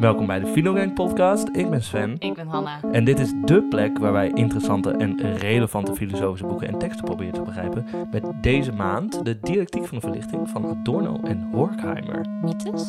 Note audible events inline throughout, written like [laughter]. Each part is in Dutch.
Welkom bij de Filogang podcast. Ik ben Sven. Ik ben Hanna. En dit is dé plek waar wij interessante en relevante filosofische boeken en teksten proberen te begrijpen. Met deze maand de dialectiek van de verlichting van Adorno en Horkheimer. Mythes?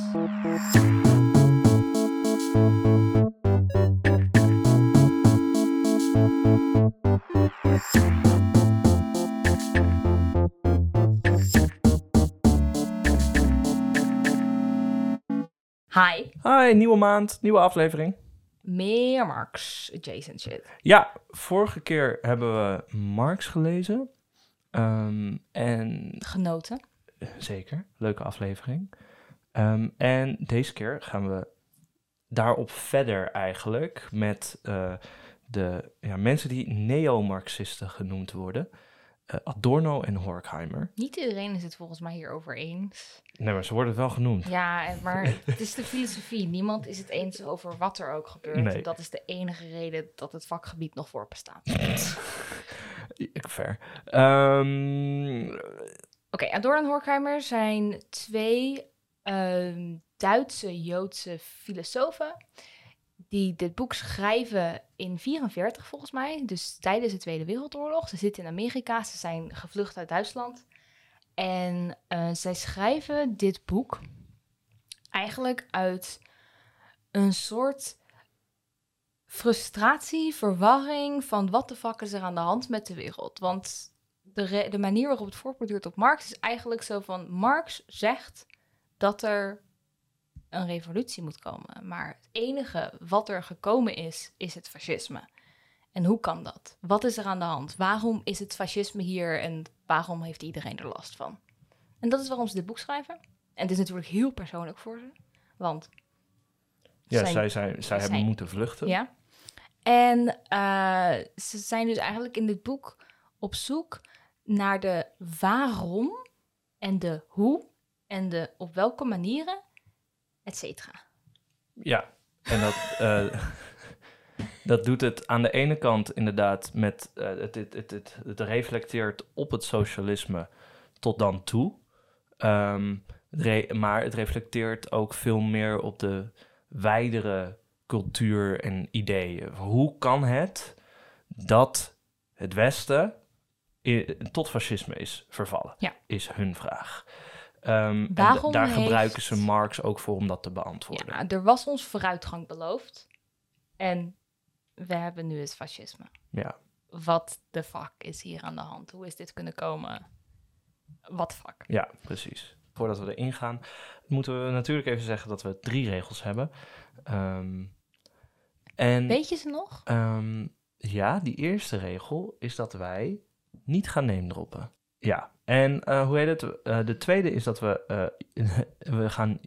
Hi. Hi, nieuwe maand, nieuwe aflevering. Meer Marx adjacent shit. Ja, vorige keer hebben we Marx gelezen. Ehm, en Genoten. zeker, leuke aflevering. Ehm, en deze keer gaan we daarop verder eigenlijk met eh, de ja, mensen die neo-Marxisten genoemd worden. Eh, Adorno en Horkheimer. Niet iedereen is het volgens mij hierover eens. Nee, maar ze worden wel genoemd. Ja, maar [laughs] het is de filosofie. Niemand is het eens over wat er ook gebeurt. Nee. Dat is de enige reden dat het vakgebied nog voorbestaat. [laughs] Ik ver. Ehm, Oké, Adorno en Horkheimer zijn twee ehm, Duitse Joodse filosofen die dit boek schrijven in 44 volgens mij, dus tijdens de Tweede Wereldoorlog. Ze zitten in Amerika, ze zijn gevlucht uit Duitsland en eh, zij schrijven dit boek eigenlijk uit een soort frustratie, verwarring van wat de fuck is er aan de hand met de wereld. Want de, de manier waarop het voortborduurt op Marx is eigenlijk zo van... Marx zegt dat er een revolutie moet komen. Maar het enige wat er gekomen is, is het fascisme. En hoe kan dat? Wat is er aan de hand? Waarom is het fascisme hier en waarom heeft iedereen er last van? En dat is waarom ze dit boek schrijven. En het is natuurlijk heel persoonlijk voor ze. Want ja, zijn- zij, zij, zij hebben zijn- moeten vluchten. ja. En eh, ze zijn dus eigenlijk in dit boek op zoek naar de waarom en de hoe en de op welke manieren, et cetera. Ja, en dat, eh, [laughs] dat doet het aan de ene kant inderdaad met eh, het, het, het, het, het reflecteert op het socialisme tot dan toe. Ehm, maar het reflecteert ook veel meer op de wijdere cultuur en ideeën. Hoe kan het dat het Westen tot fascisme is vervallen? Ja. Is hun vraag. Ehm, Waarom da- daar heeft- gebruiken ze Marx ook voor om dat te beantwoorden. Ja, er was ons vooruitgang beloofd en we hebben nu het fascisme. Ja. Wat de fuck is hier aan de hand? Hoe is dit kunnen komen? Wat fuck? Ja, precies. Voordat we erin gaan, moeten we natuurlijk even zeggen dat we drie regels hebben. Ehm, en Weet je ze nog? ehm, ja, die eerste regel is dat wij niet gaan neemdroppen. Ja, en eh, hoe heet het? Eh, de tweede is dat we, eh, [laughs] we gaan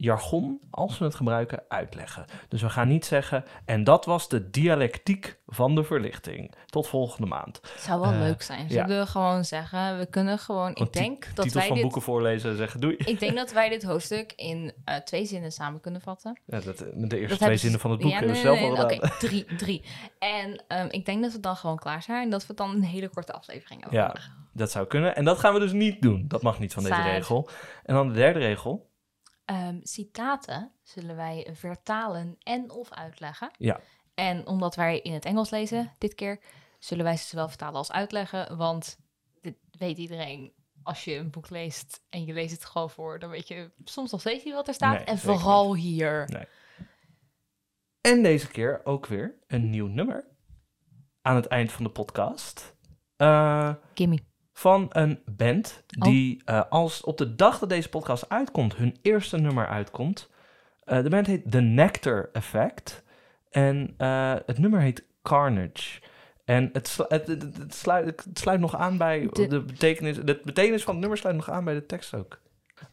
jargon, als we het gebruiken, uitleggen. Dus we gaan niet zeggen, en dat was de dialectiek van de verlichting. Tot volgende maand. Het zou wel Eh, leuk zijn. ja. Zullen we gewoon zeggen, we kunnen gewoon, ik Want denk dat Titels wij van dit boeken voorlezen en zeggen doei. Ik denk dat wij dit hoofdstuk in eh, twee zinnen samen kunnen vatten. Ja, dat, de eerste Dat twee hebben zinnen van het boek Ja, hebben we nee, zelf nee, al nee, gedaan. Oké, drie, drie. En ehm, ik denk dat we dan gewoon klaar zijn. En dat we dan een hele korte aflevering over Ja. Dat zou kunnen. En dat gaan we dus niet doen. Dat mag niet van deze regel. En dan de derde regel. Ehm, citaten zullen wij vertalen en of uitleggen. Ja. En omdat wij in het Engels lezen, dit keer, zullen wij ze zowel vertalen als uitleggen. Want dit weet iedereen. Als je een boek leest en je leest het gewoon voor, dan weet je soms nog steeds niet wat er staat. Nee, en vooral hier. En deze keer ook weer een nieuw nummer. Aan het eind van de podcast. Eh, Gimme. Van een band Oh. die eh, als op de dag dat deze podcast uitkomt, hun eerste nummer uitkomt. Eh, de band heet The Nectar Effect. En eh, het nummer heet Carnage. En het, slu- het, het, het sluit, het sluit nog aan bij de, De- betekenis. De betekenis van het nummer sluit nog aan bij de tekst ook.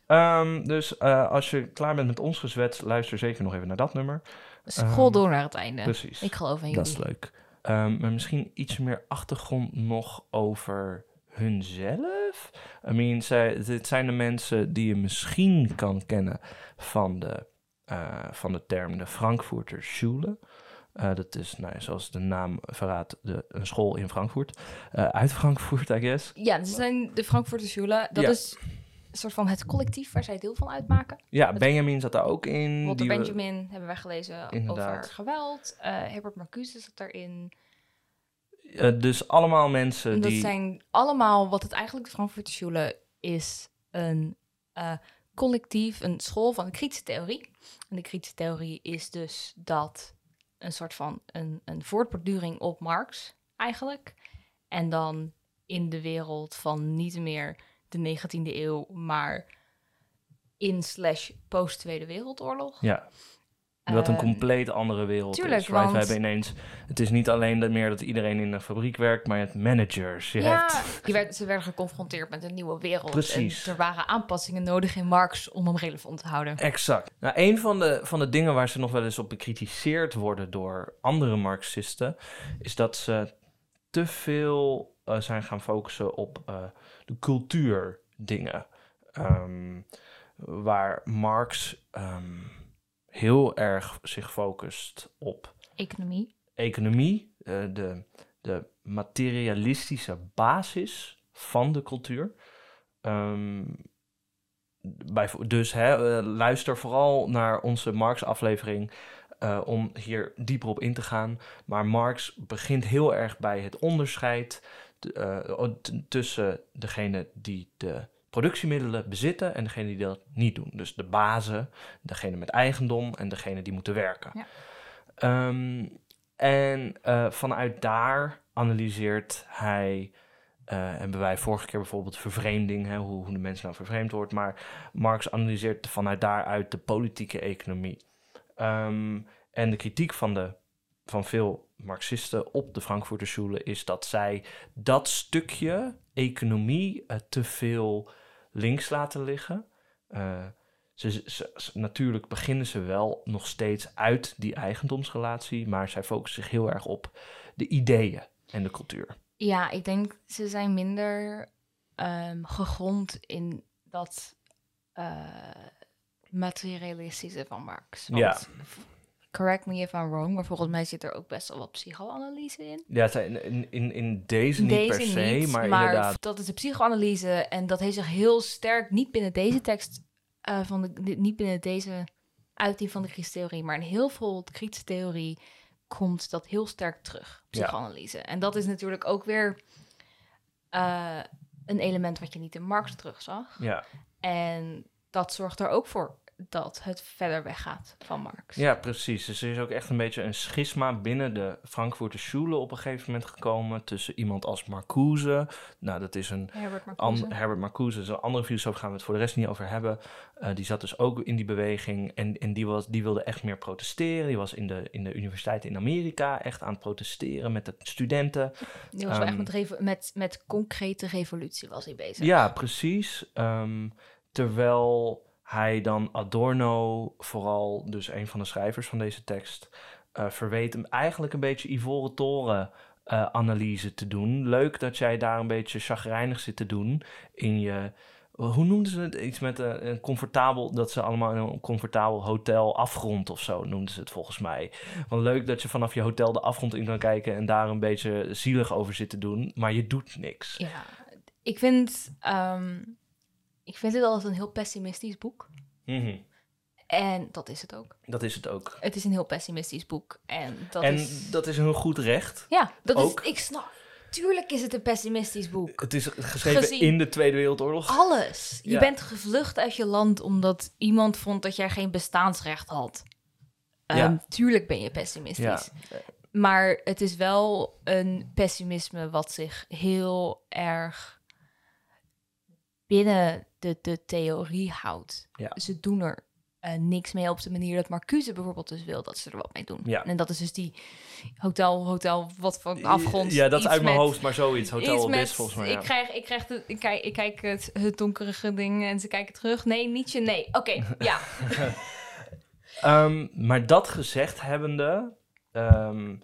Ehm, dus als je klaar bent met ons gezwets, luister zeker nog even naar dat nummer. Scroll Ehm, door naar het einde. Precies. Ik geloof in Dat jullie. is leuk. Ehm, maar misschien iets meer achtergrond nog over hunzelf. I mean, zij, dit zijn de mensen die je misschien kan kennen van de, eh, van de term de Frankfurter Schule. Eh, dat is, nou, zoals de naam verraadt, de, een school in Frankfurt. Eh, uit Frankfurt, I guess. Ja, ze zijn de Frankfurter Schule. Dat Ja. is soort van het collectief waar zij deel van uitmaken. Ja, Benjamin zat daar ook in. Walter die we- Benjamin hebben wij gelezen Inderdaad. over geweld. Herbert Marcuse zat daarin. Eh, dus allemaal mensen En dat die... zijn allemaal wat het eigenlijk de Frankfurter Schule is een eh, collectief, een school van de kritische theorie. En de kritische theorie is dus dat een soort van een, een voortborduring op Marx eigenlijk. En dan in de wereld van niet meer de 19e eeuw, maar in slash post Tweede Wereldoorlog. Ja, dat een Ehm, compleet andere wereld tuurlijk, is. Right? We hebben ineens... Het is niet alleen dat meer dat iedereen in een fabriek werkt, maar je hebt managers. Je ja, hebt... die werd, ze werden geconfronteerd met een nieuwe wereld. Precies. En er waren aanpassingen nodig in Marx om hem relevant te houden. Exact. Nou, een van de, van de dingen waar ze nog wel eens op bekritiseerd worden door andere Marxisten, is dat ze te veel eh, zijn gaan focussen op eh, de cultuurdingen. Ehm, waar Marx ehm, heel erg zich focust op Economie. economie, eh, de, de materialistische basis van de cultuur. Ehm, bijvo- dus hè, eh, luister vooral naar onze Marx-aflevering eh, om hier dieper op in te gaan. Maar Marx begint heel erg bij het onderscheid tussen degene die de productiemiddelen bezitten en degene die dat niet doen. Dus de bazen, degene met eigendom en degene die moeten werken. Ja. Ehm, en eh, vanuit daar analyseert hij, eh, hebben wij vorige keer bijvoorbeeld vervreemding, hè, hoe, hoe de mens nou vervreemd wordt, maar Marx analyseert vanuit daaruit de politieke economie. Ehm, en de kritiek van, de, van veel Marxisten op de Frankfurter Schule is dat zij dat stukje economie eh, te veel links laten liggen. Eh, ze, ze- ze- natuurlijk beginnen ze wel nog steeds uit die eigendomsrelatie, maar zij focussen zich heel erg op de ideeën en de cultuur. Ja, ik denk ze zijn minder ehm, gegrond in dat eh, materialistische van Marx. Want, Ja. Correct me if I'm wrong, maar volgens mij zit er ook best wel wat psychoanalyse in. Ja, in, in, in deze niet deze per se, niet, maar, inderdaad. dat is de psychoanalyse en dat heeft zich heel sterk niet binnen deze tekst eh, van de, niet binnen deze uiting van de kritische theorie, maar in heel veel kritische theorie komt dat heel sterk terug, Ja. psychoanalyse. En dat is natuurlijk ook weer eh, een element wat je niet in Marx terugzag. Ja. En dat zorgt er ook voor dat het verder weggaat van Marx. ja, precies. Dus er is ook echt een beetje een schisma binnen de Frankfurter Schule op een gegeven moment gekomen tussen iemand als Marcuse. Nou, dat is een Herbert An- Marcuse. Herbert Marcuse is een andere filosoof, gaan we het voor de rest niet over hebben. Eh, die zat dus ook in die beweging en, en die, was, die wilde echt meer protesteren. Die was in de, in de universiteit in Amerika echt aan het protesteren met de studenten. Die was wel echt ehm, met, met concrete revolutie was hij bezig. Ja, precies. Ehm, terwijl hij dan Adorno, vooral dus een van de schrijvers van deze tekst, eh, verweet hem eigenlijk een beetje Ivoren Toren eh, analyse te doen. Leuk dat jij daar een beetje chagrijnig zit te doen in je... Hoe noemden ze het? Iets met een, een comfortabel... Dat ze allemaal in een comfortabel hotel afgrond of zo noemden ze het volgens mij. Want leuk dat je vanaf je hotel de afgrond in kan kijken... en daar een beetje zielig over zit te doen. Maar je doet niks. Ja, ik vind, ehm, ik vind dit altijd een heel pessimistisch boek. Mhm. En dat is het ook. Dat is het ook. Het is een heel pessimistisch boek. En dat en is... dat is een goed recht. Ja, dat ook. is... Ik snap... Tuurlijk is het een pessimistisch boek. Het is geschreven Gezien- in de Tweede Wereldoorlog. Alles. Je Ja. bent gevlucht uit je land omdat iemand vond dat jij geen bestaansrecht had. Ja. Ehm, tuurlijk ben je pessimistisch. Ja. Maar het is wel een pessimisme wat zich heel erg binnen de, de theorie houdt. Ja. Ze doen er eh, niks mee op de manier dat Marcuse bijvoorbeeld dus wil dat ze er wat mee doen. Ja. En dat is dus die hotel, hotel, wat van afgrond. Ja, dat is uit mijn met- hoofd, maar zoiets. Hotel Iets met, volgens mij. ik, Ja. krijg, ik, krijg de, ik, kijk, ik kijk het, het donkerige ding en ze kijken terug. Nee, Nietzsche, nee. Oké, ja. [laughs] Ehm, maar dat gezegd hebbende, ehm,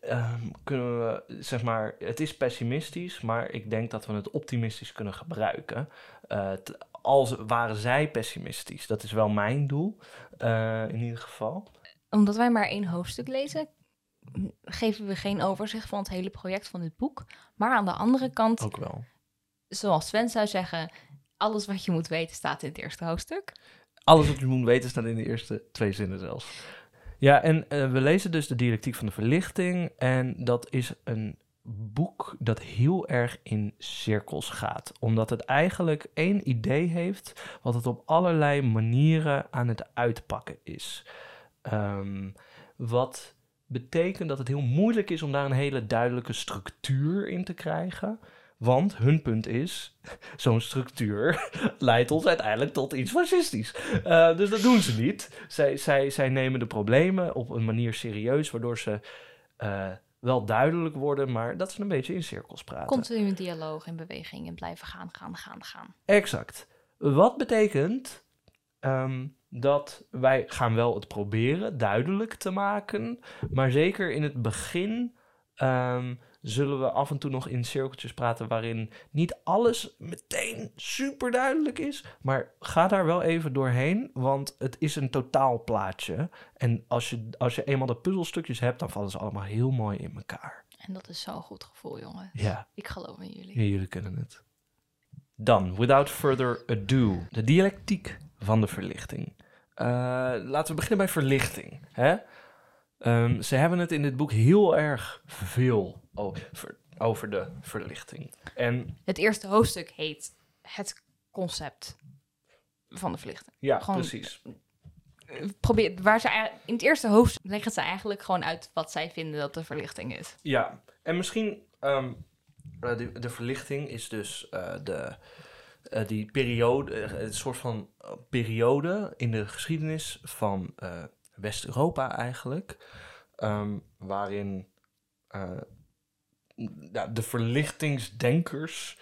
ehm, kunnen we, zeg maar, het is pessimistisch, maar ik denk dat we het optimistisch kunnen gebruiken. Eh, t- als waren zij pessimistisch, dat is wel mijn doel, eh, in ieder geval. Omdat wij maar één hoofdstuk lezen, geven we geen overzicht van het hele project van dit boek. Maar aan de andere kant, Ook wel. zoals Sven zou zeggen, Alles wat je moet weten staat in het eerste hoofdstuk. Alles wat je moet weten staat in de eerste twee zinnen zelfs. Ja, en eh, we lezen dus de dialectiek van de verlichting. En dat is een boek dat heel erg in cirkels gaat. Omdat het eigenlijk één idee heeft, wat het op allerlei manieren aan het uitpakken is. Ehm, wat betekent dat het heel moeilijk is om daar een hele duidelijke structuur in te krijgen. Want hun punt is, [laughs] zo'n structuur [laughs] leidt ons uiteindelijk tot iets fascistisch. Uh, dus dat doen ze niet. Zij, zij, zij nemen de problemen op een manier serieus, waardoor ze uh, wel duidelijk worden, maar dat ze een beetje in cirkels praten. Continu dialoog in beweging en blijven gaan, gaan, gaan, gaan. Exact. Wat betekent um, dat wij gaan wel het proberen duidelijk te maken, maar zeker in het begin um, zullen we af en toe nog in cirkeltjes praten waarin niet alles meteen super duidelijk is. Maar ga daar wel even doorheen, want het is een totaalplaatje. En als je, als je eenmaal de puzzelstukjes hebt, dan vallen ze allemaal heel mooi in elkaar. En dat is zo'n goed gevoel, jongen. Ja. Ik geloof in jullie. Ja, jullie kunnen het. Dan, without further ado, de dialectiek van de verlichting. Uh, laten we beginnen bij verlichting. Hè? Um, ze hebben het in dit boek heel erg veel over, over de verlichting. En, het eerste hoofdstuk heet Het concept van de verlichting. Ja, gewoon, precies. Probeer, waar ze, in het eerste hoofdstuk leggen ze eigenlijk gewoon uit wat zij vinden dat de verlichting is. Ja, en misschien um, de, de, verlichting is dus uh, de, uh, die periode, een soort van periode in de geschiedenis van West-Europa eigenlijk, um, waarin ja, de verlichtingsdenkers.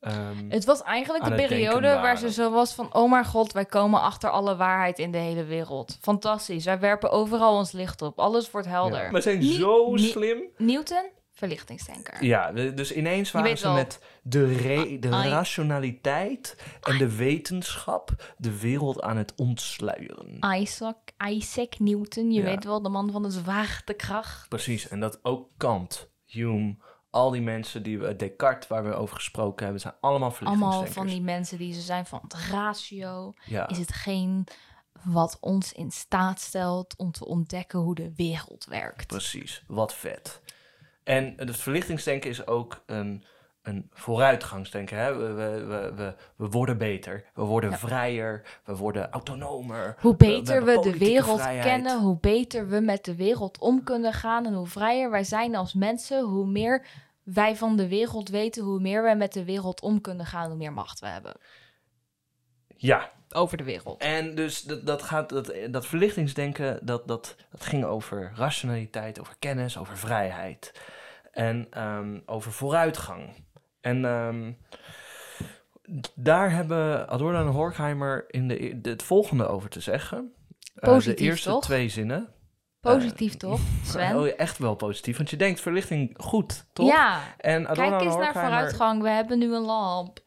Um, het was eigenlijk de periode waar ze zo was van: oh mijn god, wij komen achter alle waarheid in de hele wereld. Fantastisch, wij werpen overal ons licht op, alles wordt helder. Ja, we zijn zo slim. Newton, verlichtingsdenker. Ja, dus ineens waren ze met de, re de rationaliteit en de wetenschap de wereld aan het ontsluieren. Isaac, Isaac Newton, je weet wel, de man van de zwaartekracht. Precies, en dat ook Kant, Hume al die mensen die we, Descartes, waar we over gesproken hebben, zijn allemaal verlichtingsdenkers. Allemaal van die mensen die ze zijn van het ratio. Is hetgeen wat ons in staat stelt om te ontdekken hoe de wereld werkt. Precies, wat vet. En het verlichtingsdenken is ook een, een vooruitgangsdenken. Hè? We, we, we, we, worden beter, we worden vrijer, we worden autonomer. Hoe beter we, de wereld kennen, hoe beter we met de wereld om kunnen gaan en hoe vrijer wij zijn als mensen, hoe meer wij van de wereld weten, hoe meer wij met de wereld om kunnen gaan, hoe meer macht we hebben. Ja. Over de wereld. En dus dat, dat, gaat, dat, dat verlichtingsdenken, dat, dat, dat ging over rationaliteit, over kennis, over vrijheid. En um, over vooruitgang. En um, daar hebben Adorno en Horkheimer in de, de, het volgende over te zeggen. Positief, uh, de eerste toch? twee zinnen. Positief uh, toch, [laughs] Sven? Oh, echt wel positief, want je denkt verlichting goed, toch? Ja, en Adorno kijk eens en naar vooruitgang, we hebben nu een lamp.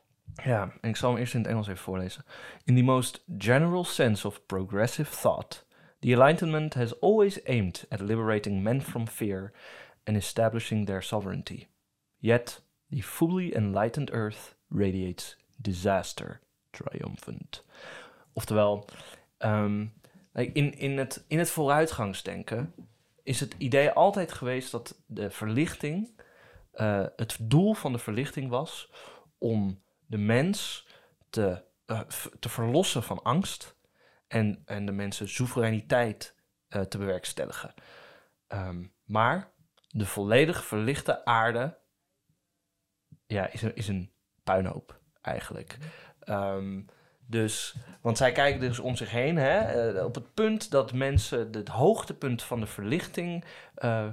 Ja, en ik zal hem eerst in het Engels even voorlezen. In the most general sense of progressive thought, the Enlightenment has always aimed at liberating men from fear and establishing their sovereignty. Yet, the fully enlightened earth radiates disaster triumphant. Oftewel, um, in, in, het, in het vooruitgangsdenken is het idee altijd geweest dat de verlichting, uh, het doel van de verlichting was om de mens te, uh, te verlossen van angst en, en de mensen soevereiniteit uh, te bewerkstelligen. Um, maar de volledig verlichte aarde ja, is, een, is een puinhoop eigenlijk. Um, dus, want zij kijken dus om zich heen, hè, uh, op het punt dat mensen het hoogtepunt van de verlichting uh,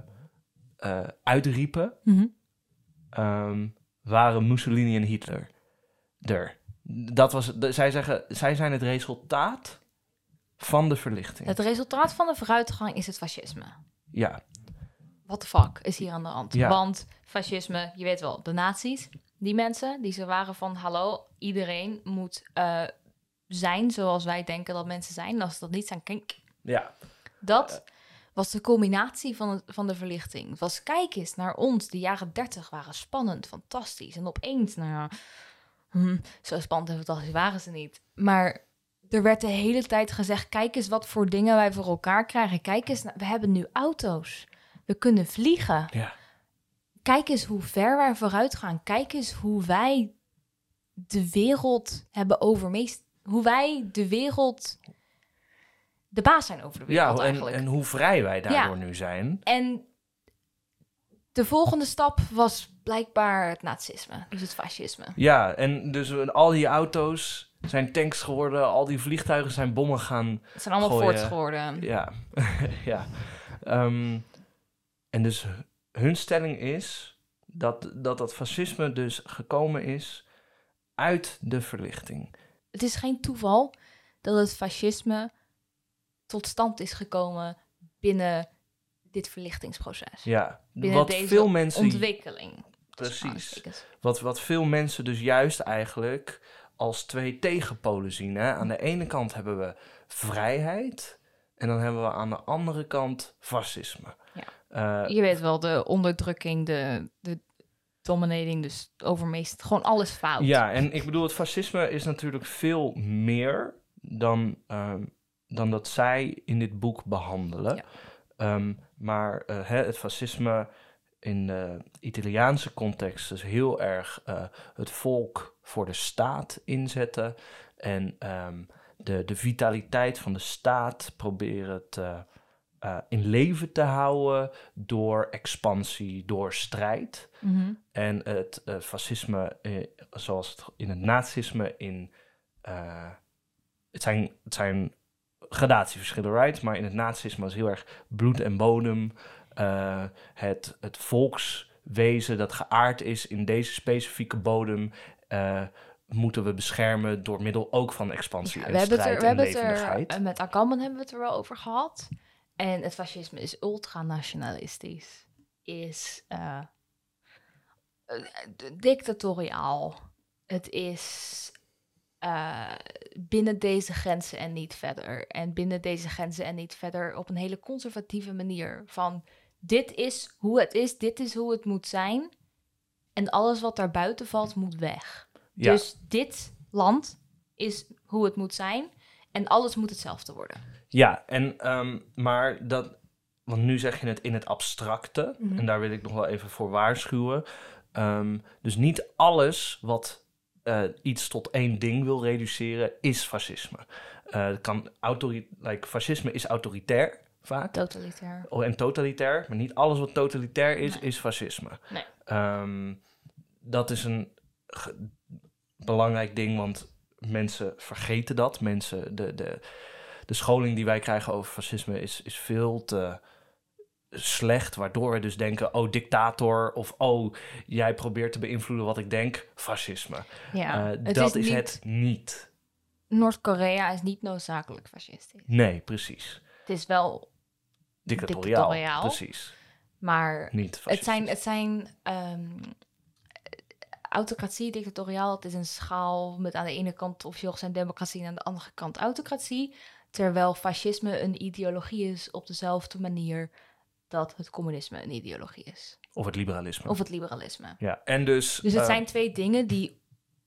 uh, uitriepen, mm -hmm. um, waren Mussolini en Hitler er. Dat was, zij zeggen, zij zijn het resultaat van de verlichting. Het resultaat van de vooruitgang is het fascisme. Ja, what the fuck is hier aan de hand? Ja. Want fascisme, je weet wel, de nazi's, die mensen, die ze waren van, hallo, iedereen moet uh, zijn zoals wij denken dat mensen zijn. En als ze dat niet zijn. Ja. Dat was de combinatie van, het, van de verlichting. Het was, kijk eens naar ons, de jaren 30 waren spannend, fantastisch. En opeens, nou ja, hm, zo spannend en fantastisch waren ze niet. Maar er werd de hele tijd gezegd, kijk eens wat voor dingen wij voor elkaar krijgen. Kijk eens, we hebben nu auto's. We kunnen vliegen. Ja. Kijk eens hoe ver wij vooruit gaan. Kijk eens hoe wij de wereld hebben overmeest. Hoe wij de wereld de baas zijn over de wereld Ja, en, eigenlijk. en hoe vrij wij daardoor nu zijn. En de volgende stap was blijkbaar het nazisme, dus het fascisme. Ja, en dus al die auto's zijn tanks geworden, al die vliegtuigen zijn bommen gaan. Het zijn allemaal. Fords geworden. Ja, [laughs] ja. Ehm, en dus hun stelling is dat, dat dat fascisme dus gekomen is uit de verlichting. Het is geen toeval dat het fascisme tot stand is gekomen binnen dit verlichtingsproces. Ja, Binnen wat deze veel mensen ontwikkeling. Precies. Wat, wat veel mensen dus juist eigenlijk als twee tegenpolen zien. Hè? Aan de ene kant hebben we vrijheid en dan hebben we aan de andere kant fascisme. Eh, Je weet wel, de onderdrukking, de, de dominating, dus overmeest, gewoon alles fout. ja, en ik bedoel, het fascisme is natuurlijk veel meer dan, ehm, dan dat zij in dit boek behandelen. Ja. Ehm, maar eh, hè, het fascisme in de Italiaanse context is heel erg eh, het volk voor de staat inzetten. En ehm, de, de vitaliteit van de staat proberen te, eh, in leven te houden door expansie, door strijd. Mhm. En het eh, fascisme, eh, zoals het in het nazisme, in. het, zijn, het zijn gradatieverschillen, right? Maar in het nazisme was heel erg bloed en bodem. het, het volkswezen dat geaard is in deze specifieke bodem. moeten we beschermen door middel ook van expansie Ja, en we hebben het strijd er, we en hebben het er, met Akamman hebben we het er wel over gehad. En het fascisme is ultranationalistisch. Is eh, eh, dictatoriaal. Het is eh, binnen deze grenzen en niet verder. En binnen deze grenzen en niet verder op een hele conservatieve manier. Van dit is hoe het is, dit is hoe het moet zijn. En alles wat daar buiten valt moet weg. Ja. Dus dit land is hoe het moet zijn. En alles moet hetzelfde worden. Ja, en, ehm, maar dat, want nu zeg je het in het abstracte, Mhm. en daar wil ik nog wel even voor waarschuwen. Ehm, dus niet alles wat eh, iets tot één ding wil reduceren, is fascisme. Het kan like, fascisme is autoritair vaak. Totalitair. Oh, en totalitair, maar niet alles wat totalitair is, Nee. is fascisme. Nee. Ehm, dat is een belangrijk ding, want mensen vergeten dat. Mensen, de, de, de scholing die wij krijgen over fascisme is, is veel te slecht, waardoor we dus denken, oh, dictator, of oh, jij probeert te beïnvloeden wat ik denk, fascisme. Ja, Eh, het dat is het niet. Noord-Korea is niet noodzakelijk fascistisch. Nee, precies. Het is wel, Dictatoriaal, Dictatoriaal. precies. maar Niet het zijn, het zijn ehm, autocratie, dictatoriaal. Het is een schaal met aan de ene kant officieel zijn democratie en aan de andere kant autocratie. Terwijl fascisme een ideologie is op dezelfde manier dat het communisme een ideologie is. Of het liberalisme. Of het liberalisme. Ja, en dus... Dus het eh, zijn twee dingen die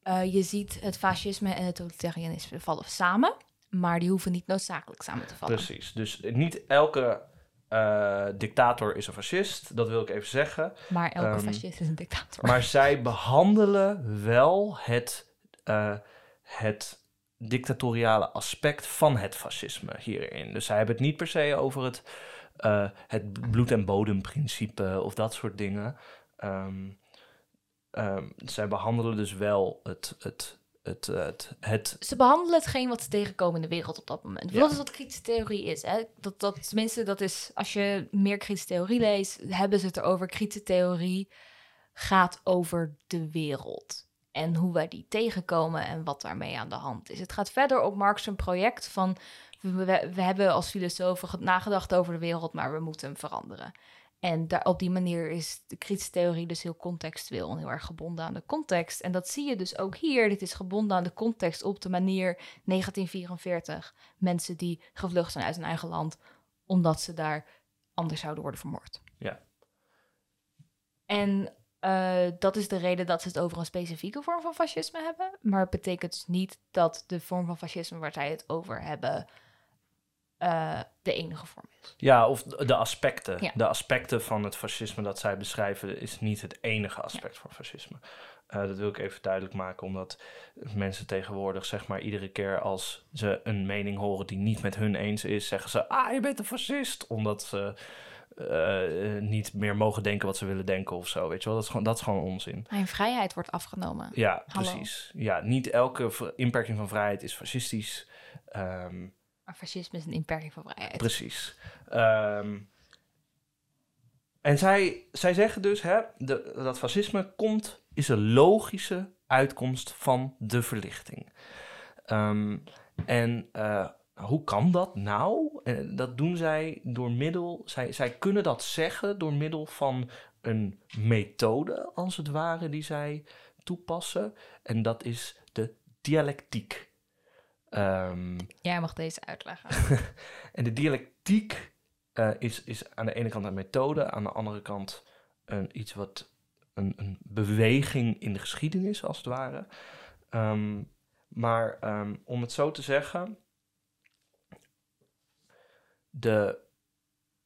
eh, je ziet het fascisme en het totalitarianisme vallen samen, maar die hoeven niet noodzakelijk samen te vallen. Precies. Dus niet elke eh, dictator is een fascist, dat wil ik even zeggen. Maar elke Ehm, fascist is een dictator. Maar zij behandelen wel het, het dictatoriale aspect van het fascisme hierin. Dus zij hebben het niet per se over het, eh, het bloed- en bodemprincipe of dat soort dingen. Ehm, ehm, zij behandelen dus wel het, het, het, het, het Ze behandelen hetgeen wat ze tegenkomen in de wereld op dat moment. Ja. Dat is wat kritische theorie is. Hè? Dat, dat, tenminste, dat is, als je meer kritische theorie leest, hebben ze het erover. Kritische theorie gaat over de wereld. En hoe wij die tegenkomen en wat daarmee aan de hand is. Het gaat verder op Marx een project van... We, hebben als filosofen ge- nagedacht over de wereld, maar we moeten hem veranderen. En daar, op die manier is de kritische theorie dus heel contextueel en heel erg gebonden aan de context. En dat zie je dus ook hier. Dit is gebonden aan de context op de manier 1944. Mensen die gevlucht zijn uit hun eigen land, omdat ze daar anders zouden worden vermoord. Ja. En Eh, dat is de reden dat ze het over een specifieke vorm van fascisme hebben. Maar het betekent dus niet dat de vorm van fascisme waar zij het over hebben eh, de enige vorm is. Ja, of de aspecten. Ja. De aspecten van het fascisme dat zij beschrijven is niet het enige aspect van fascisme. Eh, dat wil ik even duidelijk maken, omdat mensen tegenwoordig, zeg maar, iedere keer als ze een mening horen die niet met hun eens is, zeggen ze: Ah, je bent een fascist. Omdat ze eh, niet meer mogen denken wat ze willen denken of zo. Weet je wel, dat is gewoon, dat is gewoon onzin. Mijn vrijheid wordt afgenomen. Ja, Hallo. precies. Ja, niet elke inperking van vrijheid is fascistisch. Ehm, Maar fascisme is een inperking van vrijheid. Precies. Ehm, en zij, zij zeggen dus, hè, de, dat fascisme komt, is een logische uitkomst van de verlichting. Ehm, en eh, hoe kan dat nou? Eh, dat doen zij door middel, zij, zij kunnen dat zeggen door middel van een methode, als het ware, die zij toepassen. En dat is de dialectiek. Ehm, Jij mag deze uitleggen. [laughs] en de dialectiek eh, is, is aan de ene kant een methode, aan de andere kant een, iets wat een, een beweging in de geschiedenis, als het ware. Ehm, maar ehm, om het zo te zeggen, de,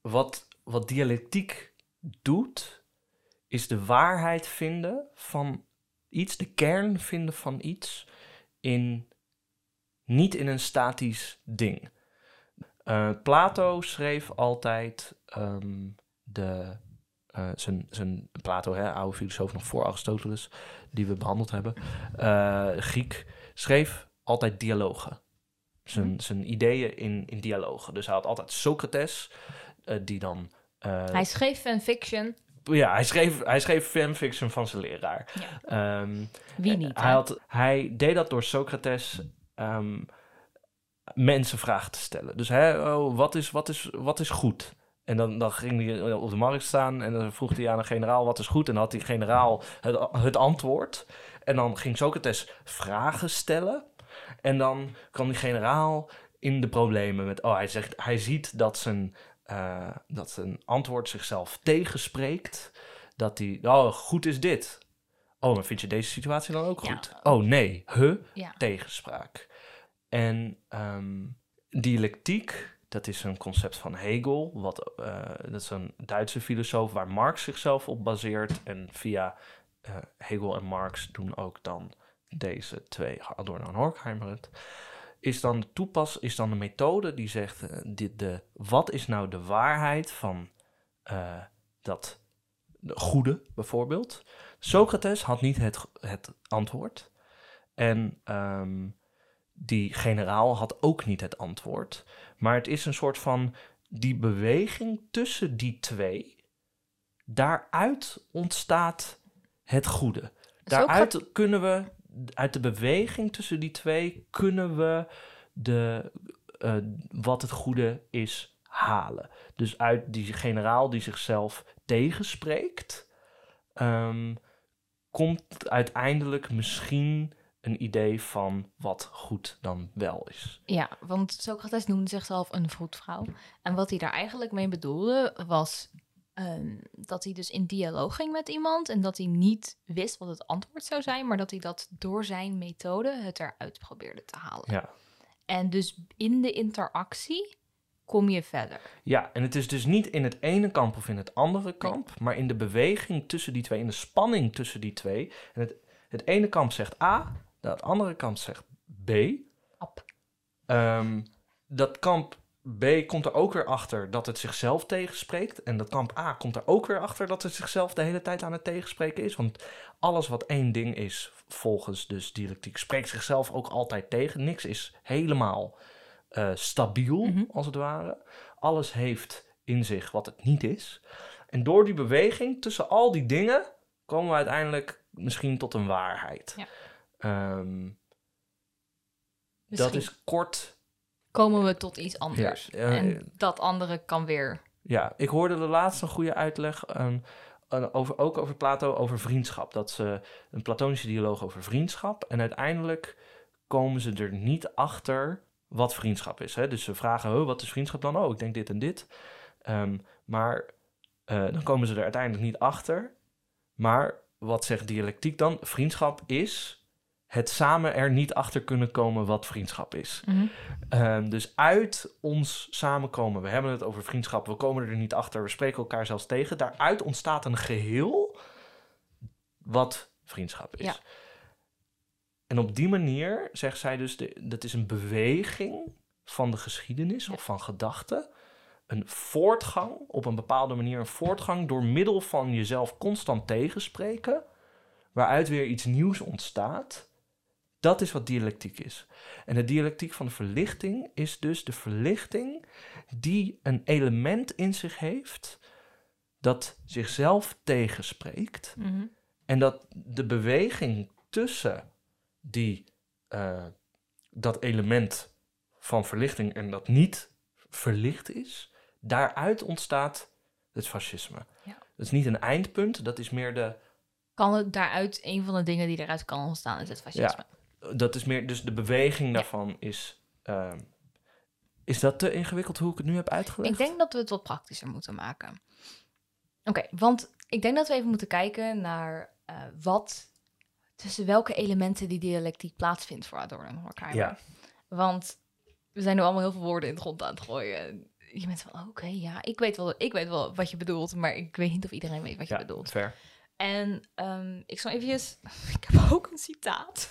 wat, wat dialectiek doet, is de waarheid vinden van iets, de kern vinden van iets, in, niet in een statisch ding. Eh, Plato schreef altijd ehm, de, eh, zijn, zijn Plato, hè, oude filosoof nog voor Aristoteles, die we behandeld hebben, eh, Griek, schreef altijd dialogen. Zijn, Mhm. zijn ideeën in, in dialogen. Dus hij had altijd Socrates, eh, die dan... eh, Hij schreef fanfiction. ja, hij schreef, hij schreef fanfiction van zijn leraar. Ja. Ehm, Wie niet? hij, had, hij deed dat door Socrates ehm, mensen vragen te stellen. Dus hè, oh, wat, is, wat, is, wat is goed? En dan, dan ging hij op de markt staan en dan vroeg hij aan een generaal wat is goed. En dan had die generaal het, het antwoord. En dan ging Socrates vragen stellen. En dan kwam die generaal in de problemen met... Oh, hij, zegt, hij ziet dat zijn, eh, dat zijn antwoord zichzelf tegenspreekt. Dat hij... Oh, goed is dit. Oh, maar vind je deze situatie dan ook Ja. goed? Oh, nee. Huh? Ja. Tegenspraak. En ehm, dialectiek, dat is een concept van Hegel. Wat, eh, dat is een Duitse filosoof waar Marx zichzelf op baseert. En via eh, Hegel en Marx doen ook dan deze twee, Adorno en Horkheimer het. Is dan de toepas, is dan de methode die zegt, eh, dit, de, wat is nou de waarheid van eh, dat de goede bijvoorbeeld? Socrates had niet het, het antwoord. En ehm, die generaal had ook niet het antwoord. Maar het is een soort van die beweging tussen die twee. Daaruit ontstaat het goede. Daaruit kunnen we, uit de beweging tussen die twee, kunnen we de, eh, wat het goede is halen. Dus uit die generaal die zichzelf tegenspreekt, ehm, komt uiteindelijk misschien een idee van wat goed dan wel is. Ja, want Socrates noemde zichzelf een vroedvrouw. En wat hij daar eigenlijk mee bedoelde was ehm, dat hij dus in dialoog ging met iemand en dat hij niet wist wat het antwoord zou zijn, maar dat hij dat door zijn methode het eruit probeerde te halen. Ja. En dus in de interactie kom je verder. Ja, en het is dus niet in het ene kamp of in het andere kamp, maar in de beweging tussen die twee, in de spanning tussen die twee. En het, het ene kamp zegt A, het andere kamp zegt B. Ehm, dat kamp B komt er ook weer achter dat het zichzelf tegenspreekt. En dat kamp A komt er ook weer achter dat het zichzelf de hele tijd aan het tegenspreken is. Want alles wat één ding is, volgens dus dialectiek, spreekt zichzelf ook altijd tegen. Niks is helemaal eh, stabiel, Mhm. als het ware. Alles heeft in zich wat het niet is. En door die beweging tussen al die dingen komen we uiteindelijk misschien tot een waarheid. Ja. Ehm, dat is kort komen we tot iets anders. Ja, en dat andere kan weer. Ja, ik hoorde de laatste een goede uitleg ehm, eh, over, ook over Plato, over vriendschap. Dat ze een platonische dialoog over vriendschap. En uiteindelijk komen ze er niet achter wat vriendschap is. Hè? Dus ze vragen, "Huh, wat is vriendschap dan? Oh, ik denk dit en dit. Ehm, maar eh, dan komen ze er uiteindelijk niet achter. Maar wat zegt dialectiek dan? Vriendschap is het samen er niet achter kunnen komen wat vriendschap is. Mhm. Ehm, dus uit ons samenkomen, we hebben het over vriendschap, we komen er niet achter, we spreken elkaar zelfs tegen. Daaruit ontstaat een geheel wat vriendschap is. Ja. En op die manier zegt zij dus, de, dat is een beweging van de geschiedenis Ja. of van gedachten. Een voortgang, op een bepaalde manier een voortgang door middel van jezelf constant tegenspreken, waaruit weer iets nieuws ontstaat. Dat is wat dialectiek is. En de dialectiek van de verlichting is dus de verlichting die een element in zich heeft dat zichzelf tegenspreekt. Mhm. En dat de beweging tussen die, eh, dat element van verlichting en dat niet verlicht is, daaruit ontstaat het fascisme. Ja. Dat is niet een eindpunt, dat is meer de, Kan het daaruit, een van de dingen die eruit kan ontstaan, is het fascisme. Dat is meer, dus de beweging daarvan is. ehm, is dat te ingewikkeld hoe ik het nu heb uitgelegd? Ik denk dat we het wat praktischer moeten maken. Oké, want ik denk dat we even moeten kijken naar eh, wat, tussen welke elementen die dialectiek plaatsvindt voor Adorno en Horkheimer. Ja. Want we zijn nu allemaal heel veel woorden in het grond aan het gooien. Je bent van, oké, ja, ik weet, wel, ik weet wel wat je bedoelt, maar ik weet niet of iedereen weet wat je ja, bedoelt. Ver. En ehm, ik zal eventjes... [laughs] Ik heb ook een citaat.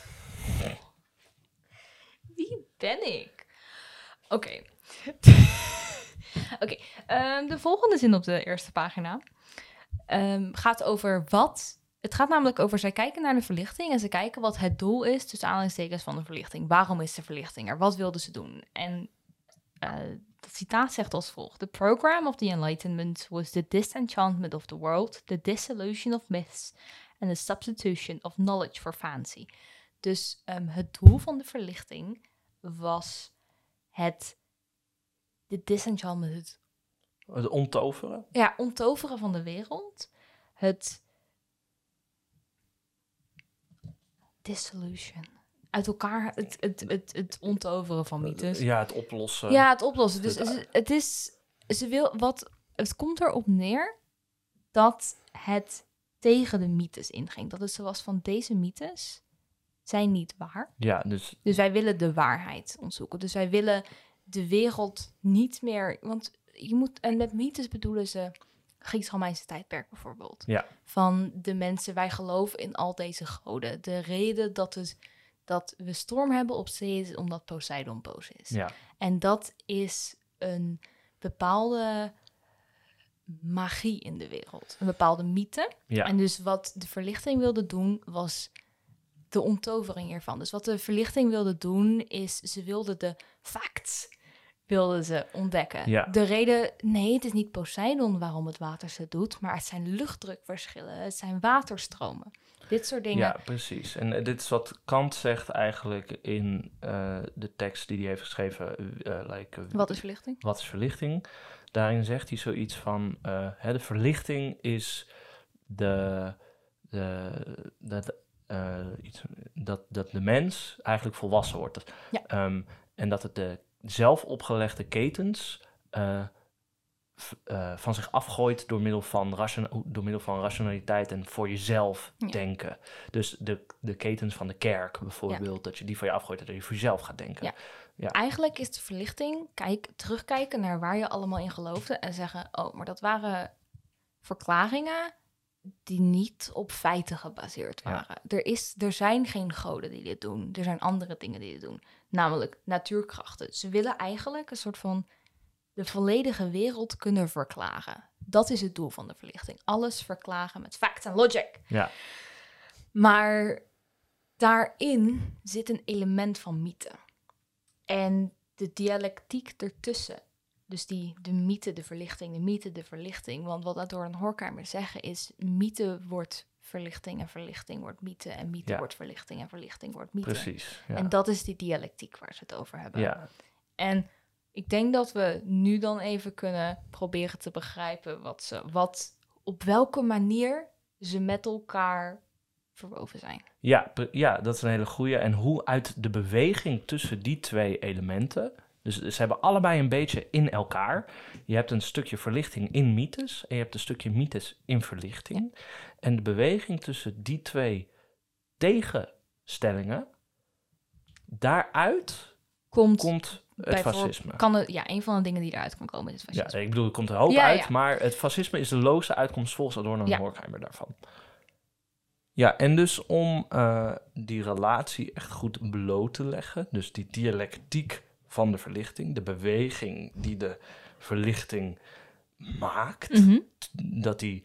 Wie ben ik? Oké. Oké, ehm, de volgende zin op de eerste pagina ehm, gaat over wat... Het gaat namelijk over, zij kijken naar de verlichting en ze kijken wat het doel is tussen aanhalingstekens van de verlichting. Waarom is de verlichting er? Wat wilden ze doen? En eh het citaat zegt als volgt. The program of the Enlightenment was the disenchantment of the world, the dissolution of myths and the substitution of knowledge for fancy. Dus ehm, het doel van de verlichting was het de disenchantment, het Het ontoveren. ja, onttoveren van de wereld, het dissolution, uit elkaar, het, het, het, het onttoveren van mythes. Ja, het oplossen. Ja, het oplossen. Dus het- het, het is, ze wil wat, het komt erop neer dat het tegen de mythes inging. Dat het zoals van deze mythes zijn niet waar. Ja, dus Dus wij willen de waarheid onderzoeken. Dus wij willen de wereld niet meer. Want je moet. En met mythes bedoelen ze Grieks-Romeinse tijdperk bijvoorbeeld. Ja. Van de mensen, wij geloven in al deze goden. De reden dat, het, dat we storm hebben op zee is omdat Poseidon boos is. ja, En dat is een bepaalde magie in de wereld. Een bepaalde mythe. ja. En dus wat de verlichting wilde doen, was de onttovering hiervan. Dus wat de verlichting wilde doen, is ze wilde de facts wilden ze ontdekken. Ja. De reden, nee, het is niet Poseidon waarom het water ze doet, maar het zijn luchtdrukverschillen, het zijn waterstromen. Dit soort dingen. Ja, precies. En eh, dit is wat Kant zegt eigenlijk in eh, de tekst die hij heeft geschreven. eh, like, Wat is verlichting? Wat is verlichting? Daarin zegt hij zoiets van: eh, hè, de verlichting is de, de, dat, eh, iets, dat, dat de mens eigenlijk volwassen wordt. Ja. Ehm, en dat het de zelf opgelegde ketens eh, eh, van zich afgooit door middel van, door middel van rationaliteit en voor jezelf Ja. denken. Dus de, de ketens van de kerk bijvoorbeeld, dat je die van je afgooit en dat je voor jezelf gaat denken. Ja. Eigenlijk is de verlichting kijk, terugkijken naar waar je allemaal in geloofde en zeggen: Oh, maar dat waren verklaringen die niet op feiten gebaseerd Ja. waren. Er, is, er zijn geen goden die dit doen. Er zijn andere dingen die dit doen. Namelijk natuurkrachten. Ze willen eigenlijk een soort van de volledige wereld kunnen verklaren. Dat is het doel van de verlichting. Alles verklaren met facts en logic. Ja. Maar daarin zit een element van mythe. En de dialectiek ertussen. Dus die, de mythe, de verlichting, de mythe, de verlichting. Want wat Adorno en Horkheimer zeggen is... mythe wordt verlichting en verlichting wordt mythe... en mythe Ja. wordt verlichting en verlichting wordt mythe. Precies. Ja. En dat is die dialectiek waar ze het over hebben. ja. En ik denk dat we nu dan even kunnen proberen te begrijpen... wat ze, wat, op welke manier ze met elkaar verwoven zijn. Ja, ja, dat is een hele goeie. En hoe uit de beweging tussen die twee elementen, Dus ze hebben allebei een beetje in elkaar. Je hebt een stukje verlichting in mythes en je hebt een stukje mythes in verlichting. En de beweging tussen die twee tegenstellingen, daaruit Komt, komt het fascisme. kan het, ja, een van de dingen die eruit kan komen is het Ja, fascisme. ik bedoel, er komt een hoop Ja, uit, ja. maar het fascisme is de loze uitkomst volgens Adorno en Ja. Horkheimer daarvan. Ja, en dus om eh, die relatie echt goed bloot te leggen, dus die dialectiek van de verlichting, de beweging die de verlichting maakt, Mhm. dat die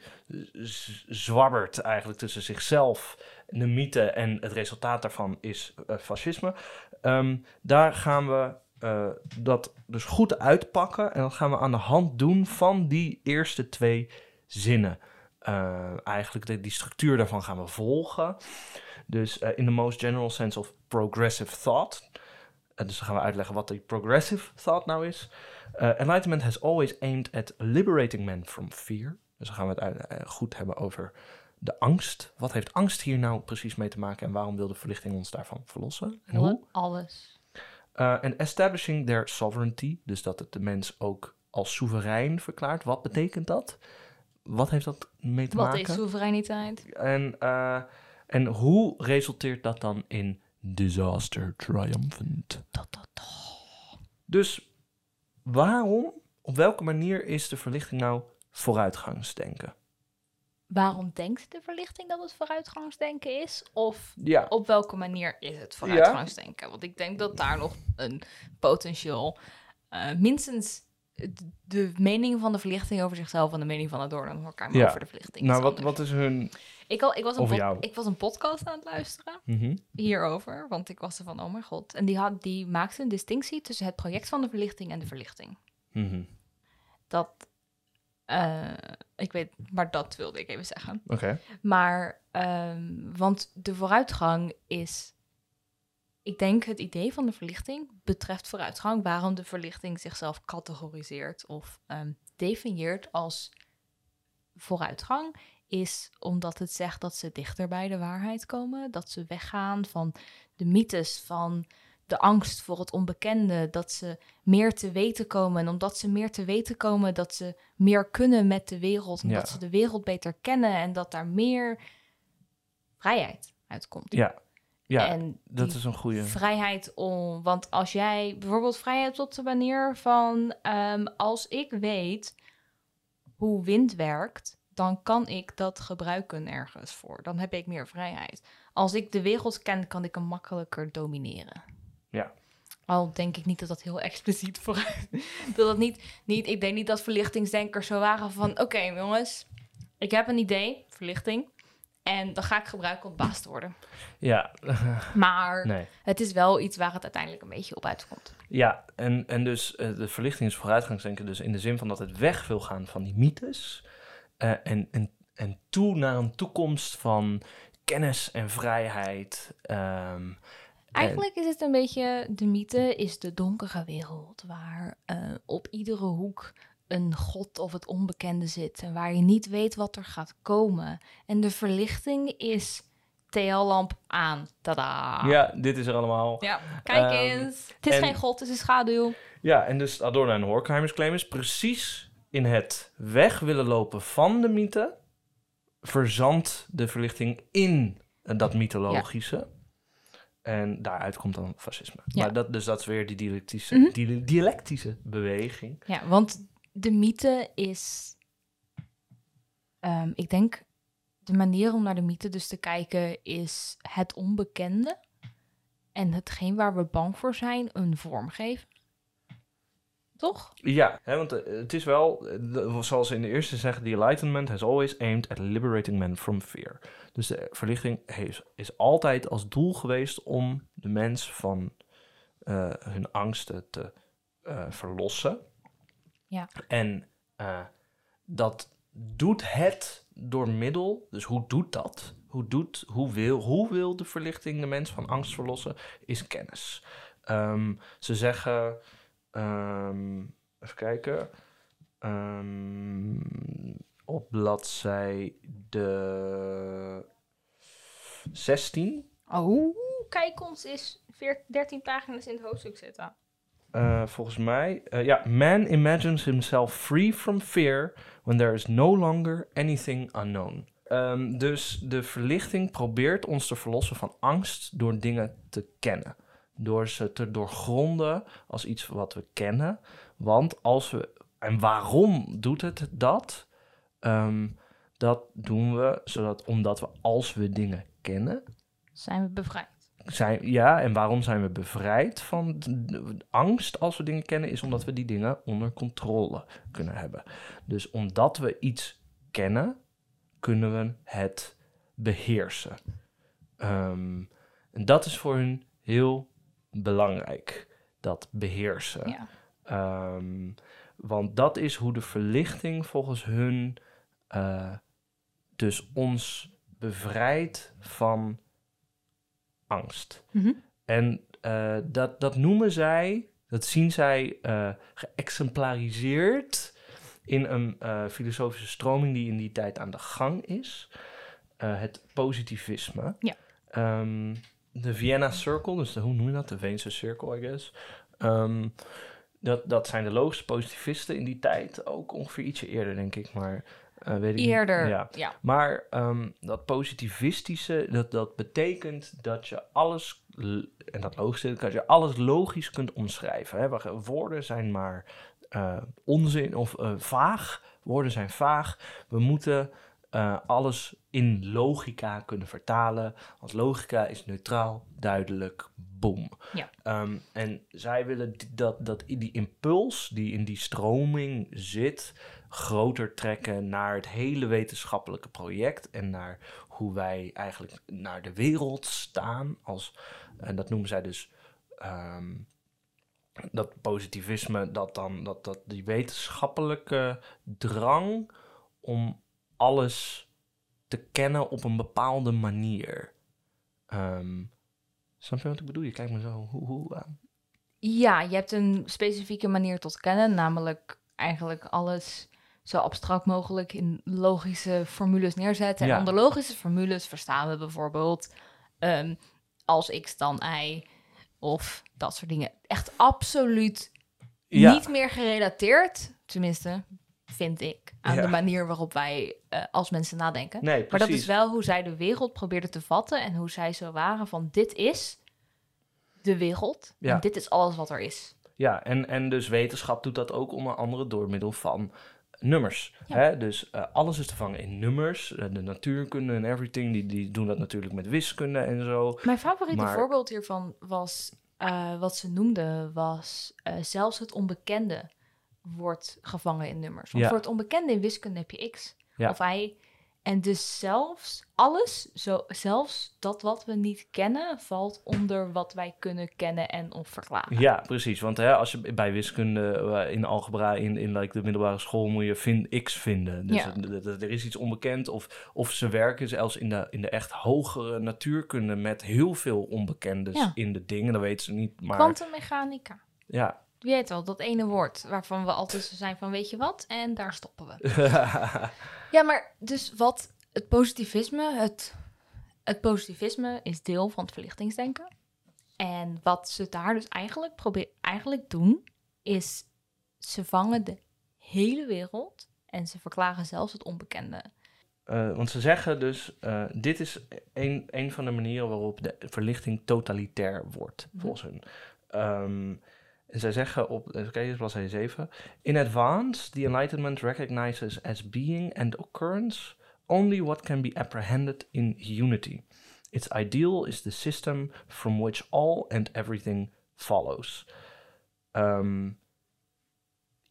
zwabbert eigenlijk tussen zichzelf, de mythe en het resultaat daarvan is eh, fascisme. Ehm, daar gaan we eh, dat dus goed uitpakken en dat gaan we aan de hand doen van die eerste twee zinnen. Eh, eigenlijk de, die structuur daarvan gaan we volgen. Dus in the most general sense of progressive thought. Dus dan gaan we uitleggen wat die progressive thought nou is. Eh, enlightenment has always aimed at liberating men from fear. Dus dan gaan we het eh, goed hebben over de angst. Wat heeft angst hier nou precies mee te maken en waarom wil de verlichting ons daarvan verlossen? En hoe? Alles. Eh, En establishing their sovereignty, dus dat het de mens ook als soeverein verklaart. Wat betekent dat? Wat heeft dat mee te Wat maken? is soevereiniteit? En, en hoe resulteert dat dan in disaster triumphant? Dus waarom, op welke manier is de verlichting nou vooruitgangsdenken? Waarom denkt de verlichting dat het vooruitgangsdenken is? Of Ja, op welke manier is het vooruitgangsdenken? Want ik denk dat daar nog een potentieel, eh, minstens de mening van de verlichting over zichzelf en de mening van Adorno Horkheimer Ja. over de verlichting. nou is wat, wat is hun... Ik, al, ik, was een pod- ik was een podcast aan het luisteren Mhm. hierover, want ik was er van, oh mijn god. En die, had, die maakte een distinctie tussen het project van de verlichting en de verlichting. Mhm. Dat, eh, ik weet, maar dat wilde ik even zeggen. Oké. Maar, ehm, want de vooruitgang is, ik denk het idee van de verlichting betreft vooruitgang, waarom de verlichting zichzelf categoriseert of ehm, definieert als vooruitgang, is omdat het zegt dat ze dichter bij de waarheid komen, dat ze weggaan van de mythes, van de angst voor het onbekende, dat ze meer te weten komen. En omdat ze meer te weten komen, dat ze meer kunnen met de wereld. En Ja. dat ze de wereld beter kennen en dat daar meer vrijheid uitkomt. Ja, ja en dat is een goede... vrijheid om. Want als jij bijvoorbeeld vrijheid tot de manier van ehm, als ik weet hoe wind werkt, dan kan ik dat gebruiken ergens voor. Dan heb ik meer vrijheid. Als ik de wereld ken, kan ik hem makkelijker domineren. Ja. Al denk ik niet dat dat heel expliciet vooruit. [laughs] dat dat niet, niet. Ik denk niet dat verlichtingsdenkers zo waren van: oké, jongens, ik heb een idee, verlichting. En dat ga ik gebruiken om baas te worden. Ja, [laughs] Maar nee. het is wel iets waar het uiteindelijk een beetje op uitkomt. Ja, en, en dus eh, de verlichting is vooruitgangsdenken dus in de zin van dat het weg wil gaan van die mythes eh, en, en, en toe naar een toekomst van kennis en vrijheid. ehm, Eigenlijk is het een beetje, de mythe is de donkere wereld, waar eh, op iedere hoek een god of het onbekende zit en waar je niet weet wat er gaat komen. En de verlichting is TL-lamp aan. Tada! ja, dit is er allemaal. Ja, kijk Ehm, eens. Het is en- geen god, het is een schaduw. Ja, en dus Adorno en Horkheimer's claim is precies in het weg willen lopen van de mythe, verzandt de verlichting in dat mythologische. En daaruit komt dan fascisme. Ja. Maar dat, dus dat is weer die dialectische, Mhm. die, dialectische beweging. Ja, want de mythe is, ehm, ik denk, de manier om naar de mythe dus te kijken is het onbekende en hetgeen waar we bang voor zijn een vorm geven. Toch? Ja, hè, want eh, het is wel, eh, zoals ze in de eerste zeggen, the Enlightenment has always aimed at liberating men from fear. Dus de verlichting heeft, is altijd als doel geweest om de mens van eh, hun angsten te verlossen. Ja. En dat doet het door middel, dus hoe doet dat? Hoe, doet, hoe, wil, hoe wil de verlichting de mens van angst verlossen? Is kennis. Ehm, ze zeggen, ehm, even kijken, Ehm, op bladzij de 16. Oh, kijk ons is 14, 13 pagina's in het hoofdstuk zitten. eh, volgens mij, eh, ja, man imagines himself free from fear when there is no longer anything unknown. Ehm, dus de verlichting probeert ons te verlossen van angst door dingen te kennen. Door ze te doorgronden als iets wat we kennen. Want als we. En waarom doet het dat? Ehm, dat doen we zodat, omdat we als we dingen kennen, Zijn we bevrijd? zijn, ja, en waarom zijn we bevrijd van angst als we dingen kennen, is omdat we die dingen onder controle kunnen hebben. Dus omdat we iets kennen, kunnen we het beheersen. Ehm, en dat is voor hun heel belangrijk, dat beheersen. Ja. Ehm, want dat is hoe de verlichting volgens hun eh, dus ons bevrijdt van angst. Mhm. En eh, dat, dat noemen zij, dat zien zij eh geëxemplariseerd in een filosofische stroming die in die tijd aan de gang is. Het positivisme. Ja. Ehm, de Vienna Circle, dus de, hoe noem je dat? De Weense cirkel, I guess. Ehm, dat, dat zijn de logische positivisten in die tijd. Ook ongeveer ietsje eerder, denk ik. Maar eh, weet ik niet. Eerder. Ja. Ja. Maar ehm, dat positivistische, dat, dat betekent dat je alles, en dat logische, dat je alles logisch kunt omschrijven. Hè? Woorden zijn maar eh, onzin of eh, vaag. Woorden zijn vaag. We moeten eh, alles in logica kunnen vertalen. Want logica is neutraal, duidelijk, boom. Ja. Ehm, en zij willen dat, dat die impuls die in die stroming zit, groter trekken naar het hele wetenschappelijke project en naar hoe wij eigenlijk naar de wereld staan. Als, en dat noemen zij dus ehm, dat positivisme, dat dan dat, dat die wetenschappelijke drang om alles te kennen op een bepaalde manier. Ehm snap je wat ik bedoel? Je kijkt me zo hoe, hoe aan. Ja, je hebt een specifieke manier tot kennen, namelijk eigenlijk alles zo abstract mogelijk in logische formules neerzetten. Ja. En onder logische formules verstaan we bijvoorbeeld ehm, als x dan y of dat soort dingen. Echt absoluut Ja. niet meer gerelateerd, tenminste vind ik, aan Ja. de manier waarop wij eh, als mensen nadenken. Nee, Maar dat is wel hoe zij de wereld probeerden te vatten en hoe zij zo waren van dit is de wereld Ja. en dit is alles wat er is. Ja, en, en dus wetenschap doet dat ook onder andere door middel van nummers. Ja. Hè? Dus eh, alles is te vangen in nummers. Eh, de natuurkunde en everything, die, die doen dat natuurlijk met wiskunde en zo. Mijn favoriete Maar- voorbeeld hiervan was, wat ze noemden, was zelfs het onbekende wordt gevangen in nummers. Want Ja. voor het onbekende in wiskunde heb je x Ja. of y. En dus zelfs alles, zo, zelfs dat wat we niet kennen, valt onder wat wij kunnen kennen en of verklaren. Ja, precies. Want hè, als je bij wiskunde, eh, in algebra, in, in like, de middelbare school, moet je vind, x vinden. Dus Ja. er is iets onbekend. Of, of ze werken zelfs in de, in de echt hogere natuurkunde met heel veel onbekendes Ja. in de dingen. Dat weten ze niet. Maar Kwantummechanica. ja. Je weet wel, dat ene woord waarvan we altijd zijn van weet je wat? En daar stoppen we. [laughs] Ja, maar dus wat het positivisme, het, het positivisme is deel van het verlichtingsdenken. En wat ze daar dus eigenlijk, probeer, eigenlijk doen, is ze vangen de hele wereld en ze verklaren zelfs het onbekende. Eh, want ze zeggen dus, eh, dit is een, een van de manieren waarop de verlichting totalitair wordt, Mhm. volgens hun. Ehm, zij zeggen op, eens bladzijde 7. In advance, the Enlightenment recognizes as being and occurrence only what can be apprehended in unity. Its ideal is the system from which all and everything follows. Um,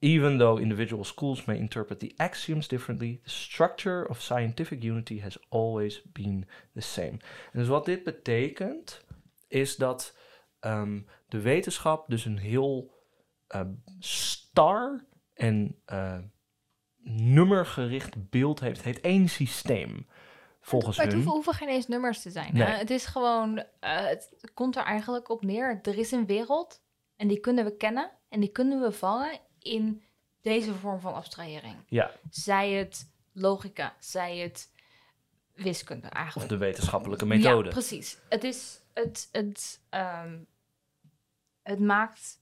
Even though individual schools may interpret the axioms differently, the structure of scientific unity has always been the same. En dus wat dit betekent, is dat ehm, de wetenschap dus een heel eh, star en eh, nummergericht beeld heeft. Het heet één systeem, volgens maar het hun. hoeven, geen eens nummers te zijn. Nee. Het is gewoon, eh, het komt er eigenlijk op neer. Er is een wereld en die kunnen we kennen en die kunnen we vangen in deze vorm van abstrahering. Ja, Zij het logica, zij het wiskunde of eigenlijk. de wetenschappelijke methode. Ja, precies. Het is het, het, ehm, het maakt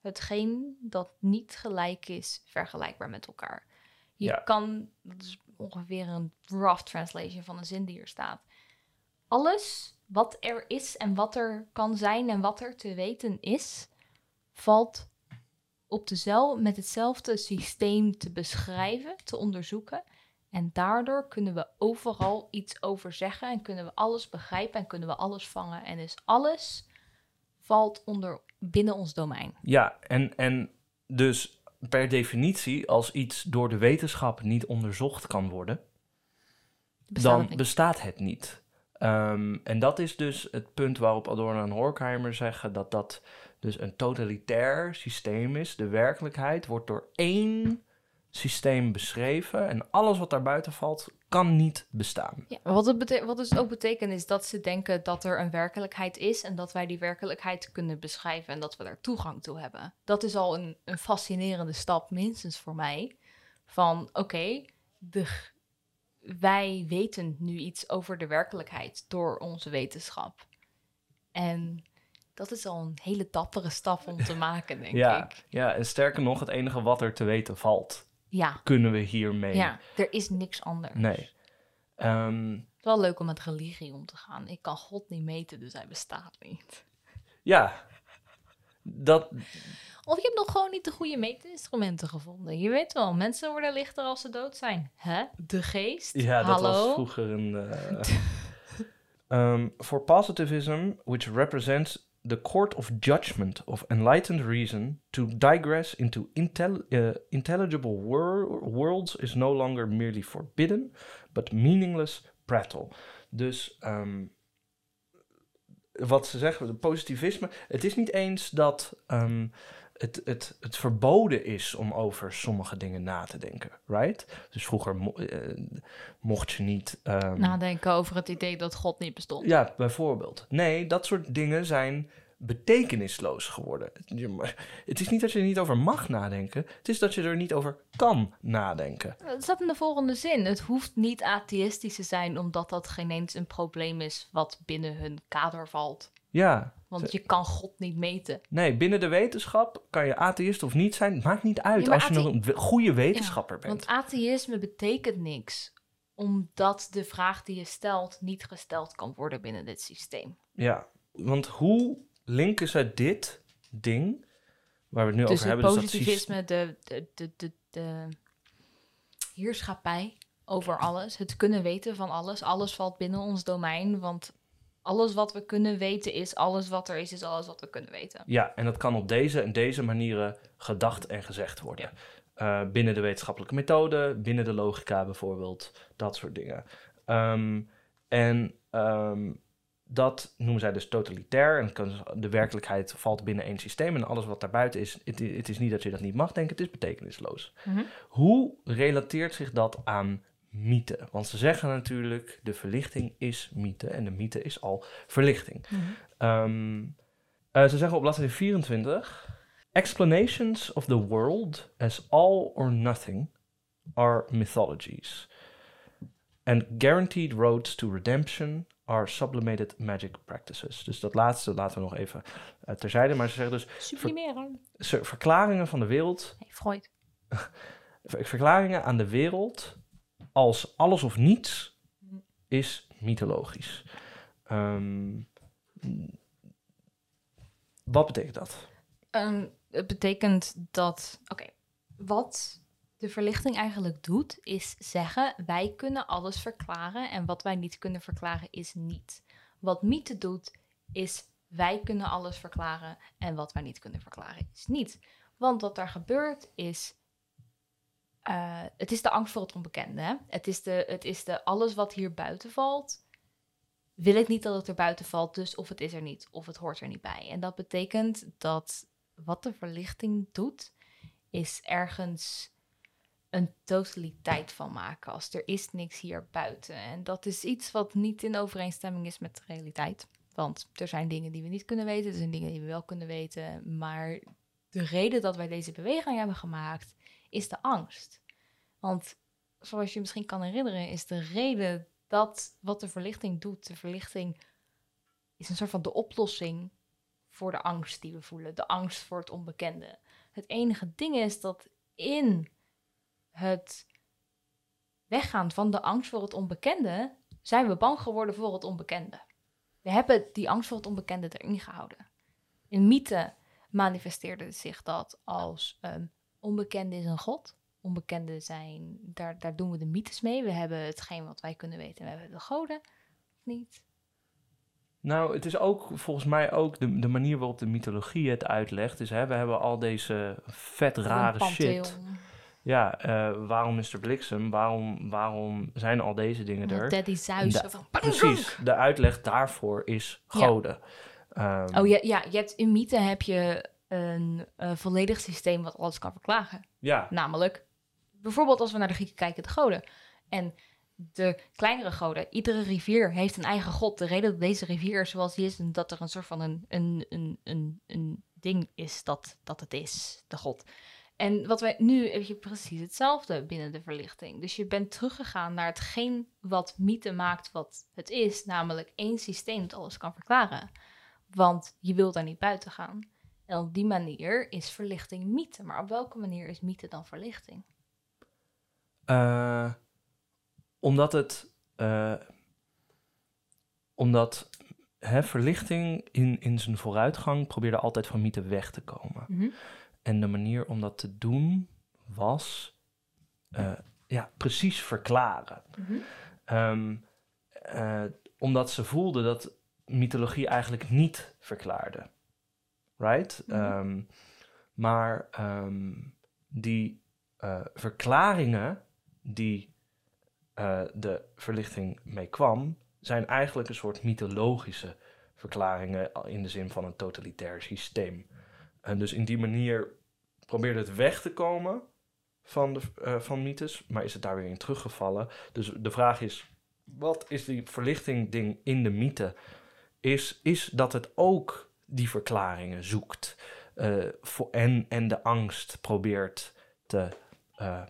hetgeen dat niet gelijk is vergelijkbaar met elkaar. Je Ja. kan, dat is ongeveer een rough translation van een zin die hier staat. Alles wat er is en wat er kan zijn en wat er te weten is, valt op dezel, met hetzelfde systeem te beschrijven, te onderzoeken. En daardoor kunnen we overal iets over zeggen en kunnen we alles begrijpen en kunnen we alles vangen. En dus alles valt onder binnen ons domein. Ja, en, en dus per definitie, als iets door de wetenschap niet onderzocht kan worden, Bestaat dan het bestaat het niet. Ehm, en dat is dus het punt waarop Adorno en Horkheimer zeggen dat dat dus een totalitair systeem is. De werkelijkheid wordt door één systeem beschreven en alles wat daarbuiten valt kan niet bestaan. Ja, wat het, bete- wat het ook betekent is dat ze denken dat er een werkelijkheid is en dat wij die werkelijkheid kunnen beschrijven en dat we daar toegang toe hebben. Dat is al een, een fascinerende stap, minstens voor mij. Van oké, de wij weten nu iets over de werkelijkheid door onze wetenschap. En dat is al een hele dappere stap om te [laughs] maken, denk ja, ik. ja, en sterker nog, het enige wat er te weten valt, Ja, kunnen we hiermee. ja, er is niks anders. Nee. Ehm, Het is wel leuk om met religie om te gaan. Ik kan God niet meten, dus hij bestaat niet. ja, dat, Of je hebt nog gewoon niet de goede meetinstrumenten gevonden. Je weet wel, mensen worden lichter als ze dood zijn. Hè? De geest? Ja, dat was vroeger een. um, [laughs] for positivism, which represents the court of judgment of enlightened reason, to digress into uh, intelligible wor- worlds is no longer merely forbidden, but meaningless prattle. Dus ehm, wat ze zeggen, de positivisme, het is niet eens dat ehm, het, het, het verboden is om over sommige dingen na te denken, right? Dus vroeger mo- eh, mocht je niet. ehm, Nadenken over het idee dat God niet bestond. ja, bijvoorbeeld. Nee, dat soort dingen zijn betekenisloos geworden. Het is niet dat je er niet over mag nadenken, het is dat je er niet over kan nadenken. Het staat in de volgende zin. Het hoeft niet atheïstisch te zijn, omdat dat geen eens een probleem is wat binnen hun kader valt. Ja, Want je kan God niet meten. nee, binnen de wetenschap kan je atheïst of niet zijn, maakt niet uit Ja, als je een goede wetenschapper bent. Want atheïsme betekent niks, omdat de vraag die je stelt niet gesteld kan worden binnen dit systeem. Ja, want hoe linken ze dit ding, waar we het nu Dus over het hebben, dus dat systeem- positivisme, de, de, de, de, de heerschappij over [clears throat] alles, het kunnen weten van alles, alles valt binnen ons domein, want alles wat we kunnen weten is alles wat er is, is alles wat we kunnen weten. Ja, en dat kan op deze en deze manieren gedacht en gezegd worden. Eh, binnen de wetenschappelijke methode, binnen de logica bijvoorbeeld, dat soort dingen. Ehm, en ehm, dat noemen zij dus totalitair. En kan- de werkelijkheid valt binnen één systeem. En alles wat daarbuiten is, het is niet dat je dat niet mag denken, het is betekenisloos. Mhm. Hoe relateert zich dat aan mythe? Want ze zeggen natuurlijk, de verlichting is mythe en de mythe is al verlichting. Ehm, eh, ze zeggen op bladzijde 24: Explanations of the world as all or nothing are mythologies. And guaranteed roads to redemption are sublimated magic practices. Dus dat laatste laten we nog even eh, terzijde. Maar ze zeggen dus Sublimeren. ze- verklaringen van de wereld, Nee, Freud. [laughs] ver- verklaringen aan de wereld als alles of niets is mythologisch. Ehm, wat betekent dat? Ehm, het betekent dat, oké, wat de verlichting eigenlijk doet, is zeggen: wij kunnen alles verklaren en wat wij niet kunnen verklaren is niet. Wat mythe doet, is wij kunnen alles verklaren en wat wij niet kunnen verklaren is niet. Want wat daar gebeurt is. Eh, het is de angst voor het onbekende. Hè? Het, is de, het is de alles wat hier buiten valt. Wil ik niet dat het er buiten valt, dus of het is er niet, of het hoort er niet bij. En dat betekent dat wat de verlichting doet, is ergens een totaliteit van maken. Als er is niks hier buiten. En dat is iets wat niet in overeenstemming is met de realiteit. Want er zijn dingen die we niet kunnen weten, er zijn dingen die we wel kunnen weten. Maar de reden dat wij deze beweging hebben gemaakt, is de angst. Want zoals je misschien kan herinneren, is de reden dat wat de verlichting doet, de verlichting is een soort van de oplossing voor de angst die we voelen, de angst voor het onbekende. Het enige ding is dat in het weggaan van de angst voor het onbekende, zijn we bang geworden voor het onbekende. We hebben die angst voor het onbekende erin gehouden. In mythe manifesteerde zich dat als um, onbekende is een god. Onbekende zijn, daar, daar doen we de mythes mee. We hebben hetgeen wat wij kunnen weten. We hebben de goden, niet? Nou, het is ook volgens mij ook de, de manier waarop de mythologie het uitlegt. Dus hè, we hebben al deze vet rare shit. Ja, uh, waarom is er bliksem? Waarom, waarom zijn al deze dingen er? Daddy Zeus. van... Precies, de uitleg daarvoor is goden. Ja. Um, oh ja, ja, je hebt, in mythe heb je een uh, volledig systeem wat alles kan verklagen. Ja. Namelijk, bijvoorbeeld als we naar de Grieken kijken, de goden. En de kleinere goden. Iedere rivier heeft een eigen god. De reden dat deze rivier zoals die is, dat er een soort van een, een, een, een, een ding is dat, dat het is, de god. En wat wij nu heb je precies hetzelfde binnen de verlichting. Dus je bent teruggegaan naar hetgeen wat mythe maakt wat het is, namelijk één systeem dat alles kan verklaren. Want je wilt daar niet buiten gaan. En op die manier is verlichting mythe. Maar op welke manier is mythe dan verlichting? Uh, omdat het. Uh, omdat hè, verlichting in, in zijn vooruitgang probeerde altijd van mythe weg te komen. Mm en de manier om dat te doen was uh, ja, precies verklaren. Mm um, uh, omdat ze voelden dat mythologie eigenlijk niet verklaarde. Right? Mm -hmm. um, maar um, die uh, verklaringen die de verlichting mee kwam, zijn eigenlijk een soort mythologische verklaringen in de zin van een totalitair systeem. En dus in die manier probeerde het weg te komen van, de, uh, van mythes, maar is het daar weer in teruggevallen. Dus de vraag is, wat is die verlichting ding in de mythe? Is, is dat het ook die verklaringen zoekt uh, voor, en, en de angst probeert te uh,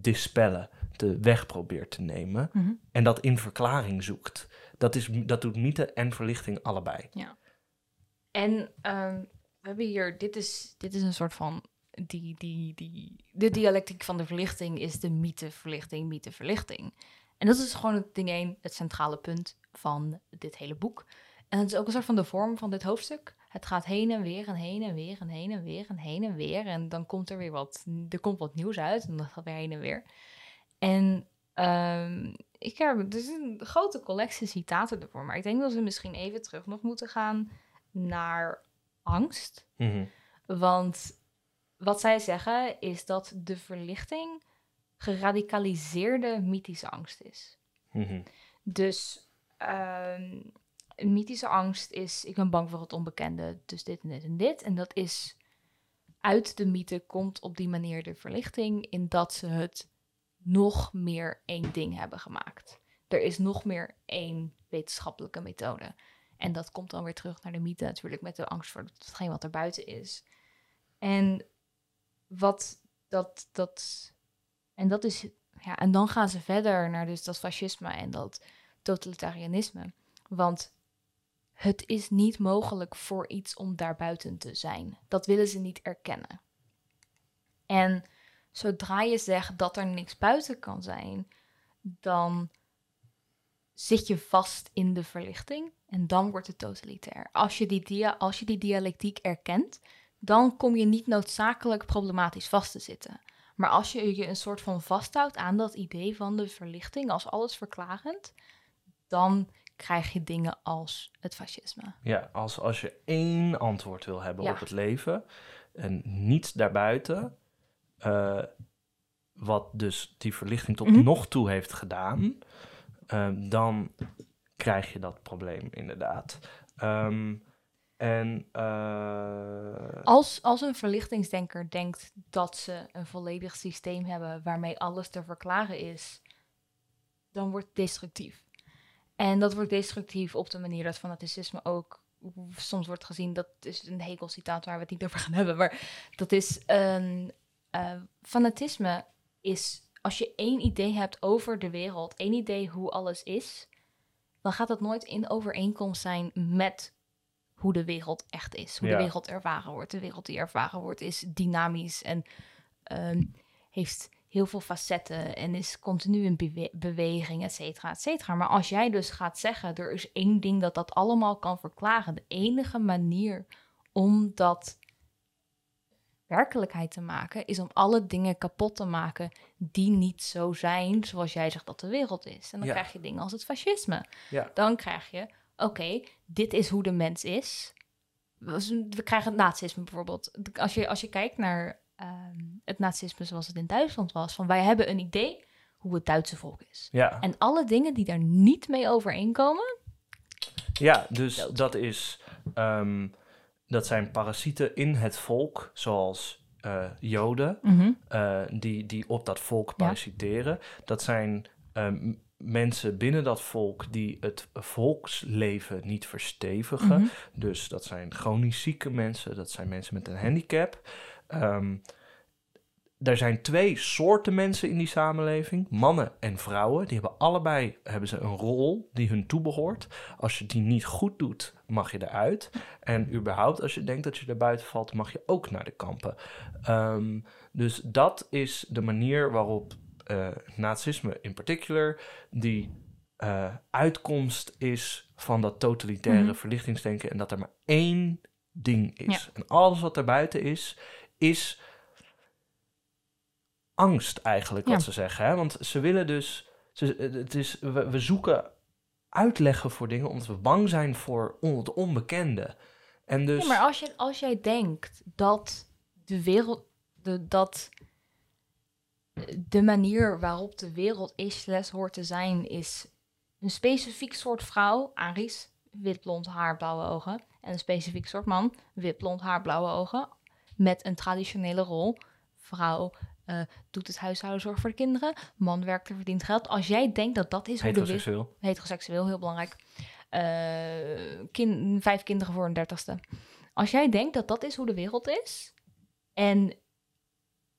dispellen, te weg probeert te nemen. Mm -hmm. En dat in verklaring zoekt. Dat, is, dat doet mythe en verlichting allebei. Ja. En um, we hebben hier, dit is, dit is een soort van, die, die, die, de dialectiek van de verlichting is de mythe-verlichting, mythe-verlichting. En dat is gewoon het ding één, het centrale punt van dit hele boek. En het is ook een soort van de vorm van dit hoofdstuk. Het gaat heen en weer en heen en weer en heen en weer en heen en weer. En dan komt er weer wat, er komt wat nieuws uit en dat gaat weer heen en weer. En um, ik heb, er is een grote collectie citaten ervoor. Maar ik denk dat we misschien even terug nog moeten gaan naar angst. Mm -hmm. Want wat zij zeggen is dat de verlichting geradicaliseerde mythische angst is. Mm -hmm. Dus uh, mythische angst is, ik ben bang voor het onbekende, dus dit en dit en dit. En dat is uit de mythe komt op die manier de verlichting in dat ze het nog meer één ding hebben gemaakt. Er is nog meer één wetenschappelijke methode. En dat komt dan weer terug naar de mythe natuurlijk met de angst voor hetgeen wat er buiten is. En wat dat, dat, en dat is, ja, en dan gaan ze verder naar dus dat fascisme en dat totalitarianisme. Want het is niet mogelijk voor iets om daarbuiten te zijn. Dat willen ze niet erkennen. En zodra je zegt dat er niks buiten kan zijn, dan zit je vast in de verlichting en dan wordt het totalitair. Als je die, dia als je die dialectiek erkent, dan kom je niet noodzakelijk problematisch vast te zitten. Maar als je je een soort van vasthoudt aan dat idee van de verlichting als alles verklagend, dan krijg je dingen als het fascisme. Ja, als, als je één antwoord wil hebben ja. op het leven en niets daarbuiten, uh, wat dus die verlichting tot mm -hmm. nog toe heeft gedaan, uh, dan krijg je dat probleem inderdaad. Um, en, uh... als, als een verlichtingsdenker denkt dat ze een volledig systeem hebben waarmee alles te verklaren is, dan wordt het destructief. En dat wordt destructief op de manier dat fanaticisme ook soms wordt gezien. Dat is een hekelcitaat waar we het niet over gaan hebben. Maar dat is een. Uh, fanatisme is als je één idee hebt over de wereld, één idee hoe alles is, dan gaat dat nooit in overeenkomst zijn met hoe de wereld echt is. Hoe Ja. de wereld ervaren wordt. De wereld die ervaren wordt is dynamisch en ehm, heeft heel veel facetten en is continu in bewe- beweging, et cetera, et cetera. Maar als jij dus gaat zeggen, er is één ding dat dat allemaal kan verklaren. De enige manier om dat werkelijkheid te maken, is om alle dingen kapot te maken die niet zo zijn zoals jij zegt dat de wereld is. En dan Ja. krijg je dingen als het fascisme. Ja. Dan krijg je, oké, dit is hoe de mens is. We krijgen het nazisme bijvoorbeeld. Als je, als je kijkt naar ehm, het nazisme zoals het in Duitsland was, van wij hebben een idee hoe het Duitse volk is. Ja, En alle dingen die daar niet mee overeenkomen, ja dus Dood. dat is... ehm, dat zijn parasieten in het volk, zoals eh, Joden, eh, die, die op dat volk Ja. parasiteren. Dat zijn ehm, mensen binnen dat volk die het volksleven niet verstevigen. Mhm. Dus dat zijn chronisch zieke mensen, dat zijn mensen met een handicap. Ehm, er zijn twee soorten mensen in die samenleving, mannen en vrouwen. Die hebben allebei hebben ze een rol die hun toebehoort. Als je die niet goed doet, mag je eruit. En überhaupt, als je denkt dat je er buiten valt, mag je ook naar de kampen. Ehm, dus dat is de manier waarop eh, nazisme in particular, die eh, uitkomst is van dat totalitaire Mhm. verlichtingsdenken. En dat er maar één ding is. En alles wat daarbuiten is, is angst eigenlijk, wat Ja. ze zeggen. Hè? Want ze willen dus... Ze, het is, we, we zoeken uitleggen voor dingen omdat we bang zijn voor on, het onbekende. En dus... Ja, maar als, je, als jij denkt dat de wereld, de, dat de manier waarop de wereld is, slash hoort te zijn, is een specifiek soort vrouw, Aries, wit blond haar, blauwe ogen, en een specifiek soort man, wit blond haar, blauwe ogen, met een traditionele rol. Vrouw eh, doet het huishoudenzorg voor de kinderen, man werkt er, verdient geld. Als jij denkt dat dat is hoe de wereld heteroseksueel. heteroseksueel, heel belangrijk. Eh, kin- vijf kinderen voor een dertigste. Als jij denkt dat dat is hoe de wereld is en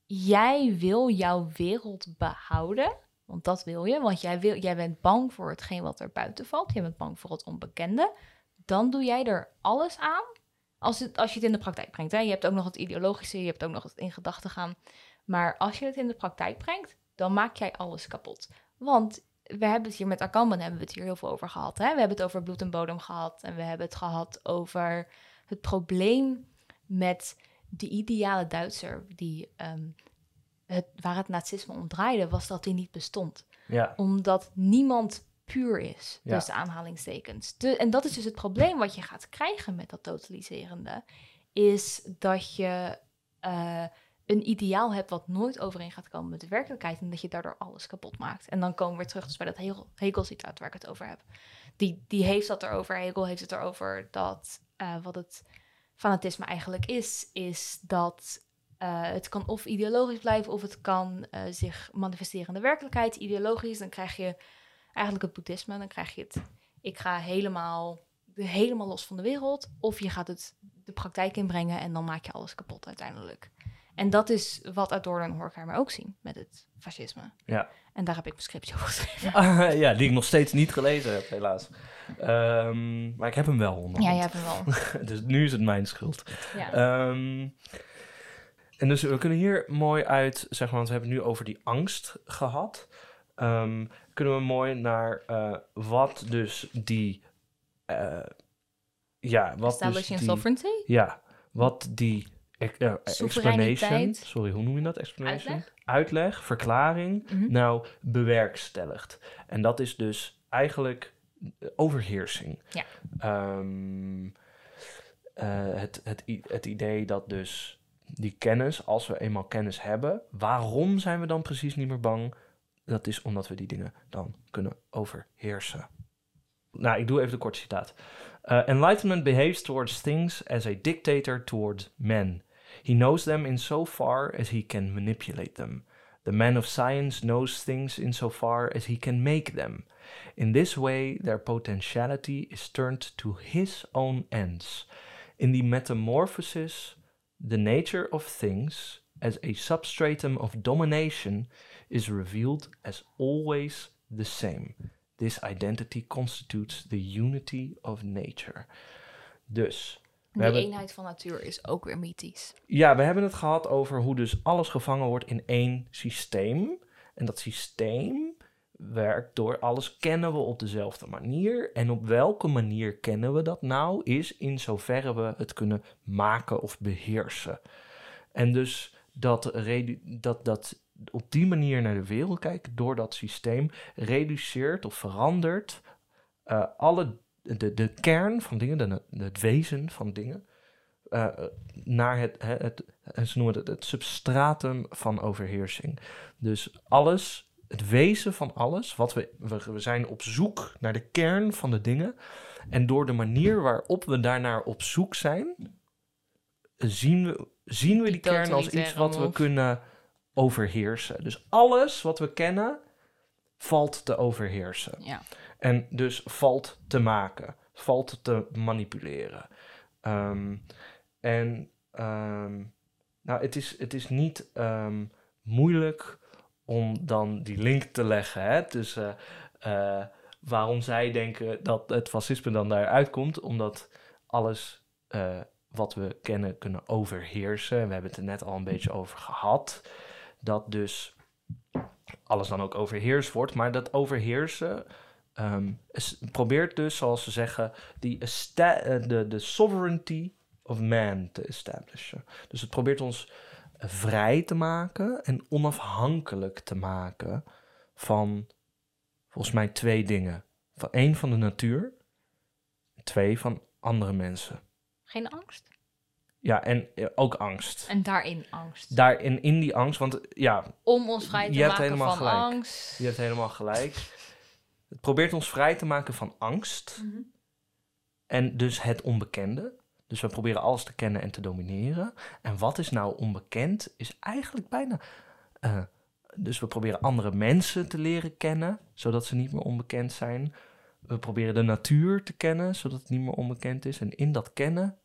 jij wil jouw wereld behouden, want dat wil je, want jij, wil, jij bent bang voor hetgeen wat er buiten valt, jij bent bang voor het onbekende, dan doe jij er alles aan als, het, als je het in de praktijk brengt. Hè? Je hebt ook nog het ideologische, je hebt ook nog het in gedachten gaan. Maar als je het in de praktijk brengt, dan maak jij alles kapot. Want we hebben het hier met Akamban hebben we het hier heel veel over gehad. Hè? We hebben het over bloed en bodem gehad. En we hebben het gehad over het probleem met de ideale Duitser die, ehm, het, waar het nazisme om draaide, was dat die niet bestond. Ja, Omdat niemand puur is, Ja. tussen aanhalingstekens. De, en dat is dus het probleem wat je gaat krijgen met dat totaliserende. Is dat je eh, een ideaal hebt wat nooit overeen gaat komen met de werkelijkheid. En dat je daardoor alles kapot maakt. En dan komen we weer terug dus bij dat Hegel, Hegel-citaat waar ik het over heb. Die, die heeft dat erover. Hegel heeft het erover dat eh, wat het fanatisme eigenlijk is, is dat eh, het kan of ideologisch blijven of het kan zich manifesteren in de werkelijkheid. Ideologisch, dan krijg je eigenlijk het boeddhisme. Dan krijg je het, ik ga helemaal, helemaal los van de wereld. Of je gaat het de praktijk inbrengen en dan maak je alles kapot uiteindelijk. En dat is wat Adorno en Horkheimer ook zien met het fascisme. ja. En daar heb ik mijn scriptje over geschreven. [laughs] ja, die ik nog steeds niet gelezen heb, helaas. Ehm, maar ik heb hem wel onder. Ja, je hebt hem wel. [laughs] dus nu is het mijn schuld. Ja. Ehm, en dus we kunnen hier mooi uit, zeg maar, want we hebben het nu over die angst gehad. Ehm, kunnen we mooi naar eh, wat dus die, eh, ja, wat dus Establishing die, sovereignty. ja, wat die explanation, sorry, hoe noem je dat? Explanation? Uitleg. Uitleg, verklaring, Mhm. nou bewerkstelligt. En dat is dus eigenlijk overheersing. Ja. Ehm, eh, het, het, het idee dat dus die kennis, als we eenmaal kennis hebben, waarom zijn we dan precies niet meer bang? Dat is omdat we die dingen dan kunnen overheersen. Nou, ik doe even de korte citaat. Uh, enlightenment behaves towards things as a dictator towards men. He knows them in so far as he can manipulate them. The man of science knows things in so far as he can make them. In this way, their potentiality is turned to his own ends. In the metamorphosis, the nature of things as a substratum of domination is revealed as always the same. This identity constitutes the unity of nature. Dus, Die hebben- eenheid van natuur is ook weer mythisch. ja, we hebben het gehad over hoe dus alles gevangen wordt in één systeem. En dat systeem werkt door alles kennen we op dezelfde manier. En op welke manier kennen we dat nou? Is in zoverre we het kunnen maken of beheersen. En dus dat, dat, dat op die manier naar de wereld kijken door dat systeem reduceert of verandert eh, alle, de, de kern van dingen, de, het wezen van dingen, eh, naar het, het, het, ze noemen het het substratum van overheersing. Dus alles, het wezen van alles, wat we, we, we zijn op zoek naar de kern van de dingen. En door de manier waarop we daarnaar op zoek zijn, zien we, zien we die kern als iets wat we kunnen overheersen. Dus alles wat we kennen, valt te overheersen. Ja. En dus valt te maken, valt te manipuleren. Ehm, en ehm, nou, het is, het is niet ehm, moeilijk om dan die link te leggen hè, tussen eh, waarom zij denken dat het fascisme dan daaruit komt, omdat alles eh, wat we kennen kunnen overheersen. We hebben het er net al een beetje over gehad. Dat dus alles dan ook overheerst wordt, maar dat overheersen ehm, probeert dus, zoals ze zeggen, die eh, de, sovereignty of man te establishen. Dus het probeert ons vrij te maken en onafhankelijk te maken van volgens mij twee dingen. Van één van de natuur, twee van andere mensen. Geen angst? Ja, en eh, ook angst. En daarin angst. Daarin, in die angst, want ja, Om ons vrij te Je hebt maken helemaal van gelijk. angst. je hebt helemaal gelijk. Het probeert ons vrij te maken van angst Mhm. en dus het onbekende. Dus we proberen alles te kennen en te domineren. En wat is nou onbekend, is eigenlijk bijna. eh, dus we proberen andere mensen te leren kennen, zodat ze niet meer onbekend zijn. We proberen de natuur te kennen, zodat het niet meer onbekend is. En in dat kennen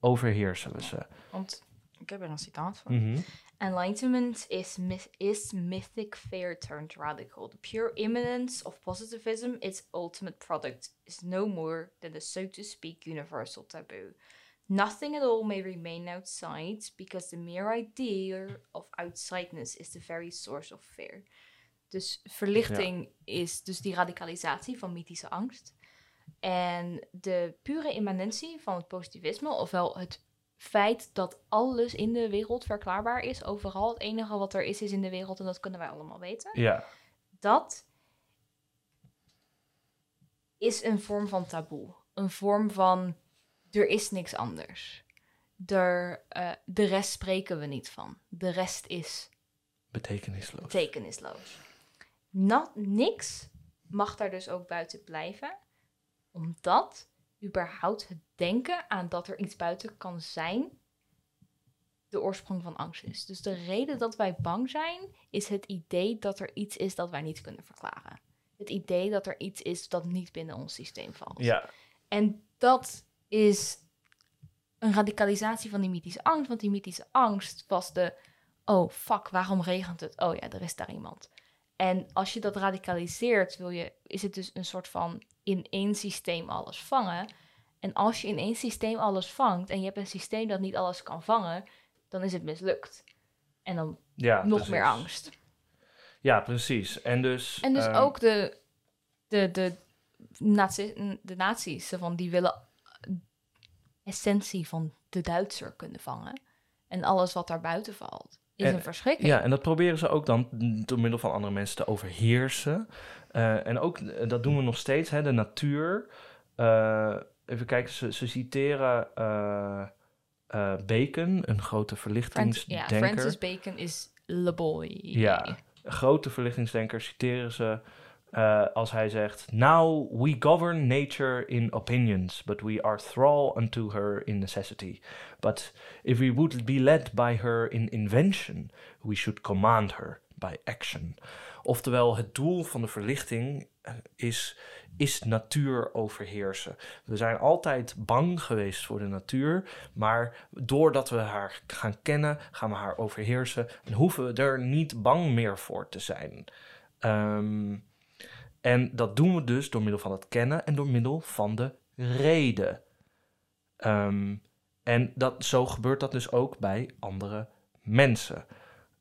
overheersen we ze. Want ik heb er een citaat van. Mhm. Enlightenment is, myth- is mythic fear turned radical. The pure immanence of positivism, its ultimate product, is no more than the so to speak universal taboo. Nothing at all may remain outside, because the mere idea of outsideness is the very source of fear. Dus verlichting is dus die radicalisatie van mythische angst. En de pure immanentie van het positivisme, ofwel het feit dat alles in de wereld verklaarbaar is, overal. Het enige wat er is, is in de wereld en dat kunnen wij allemaal weten. Ja, Dat is een vorm van taboe. Een vorm van er is niks anders. Er, eh, de rest spreken we niet van. De rest is betekenisloos. betekenisloos. Na, niks mag daar dus ook buiten blijven, omdat überhaupt het denken aan dat er iets buiten kan zijn, de oorsprong van angst is. Dus de reden dat wij bang zijn, is het idee dat er iets is dat wij niet kunnen verklaren. Het idee dat er iets is dat niet binnen ons systeem valt. Ja, En dat is een radicalisatie van die mythische angst. Want die mythische angst was de... Oh, fuck, waarom regent het? Oh ja, er is daar iemand. En als je dat radicaliseert, wil je, is het dus een soort van in één systeem alles vangen. En als je in één systeem alles vangt en je hebt een systeem dat niet alles kan vangen, dan is het mislukt. En dan ja nog precies. meer angst. Ja, precies. En dus... En dus ehm, ook de, de, de, nazi, de nazi's, van die willen essentie van de Duitser kunnen vangen. En alles wat daar buiten valt, is En- een verschrikking. Ja, en dat proberen ze ook dan door middel van andere mensen te overheersen. Eh, en ook, eh, dat doen we nog steeds, hè, de natuur. Eh, even kijken, ze, ze citeren Bacon, een grote verlichtingsdenker. ja, Francis Bacon is Le Boy. Ja. Grote verlichtingsdenker citeren ze eh, als hij zegt... Now we govern nature in opinions, but we are thrall unto her in necessity. But if we would be led by her in invention, we should command her by action. Oftewel, het doel van de verlichting eh, is, is natuur overheersen. We zijn altijd bang geweest voor de natuur, maar doordat we haar gaan kennen, gaan we haar overheersen en hoeven we er niet bang meer voor te zijn. Ehm, en dat doen we dus door middel van het kennen en door middel van de reden. Ehm, en dat, zo gebeurt dat dus ook bij andere mensen.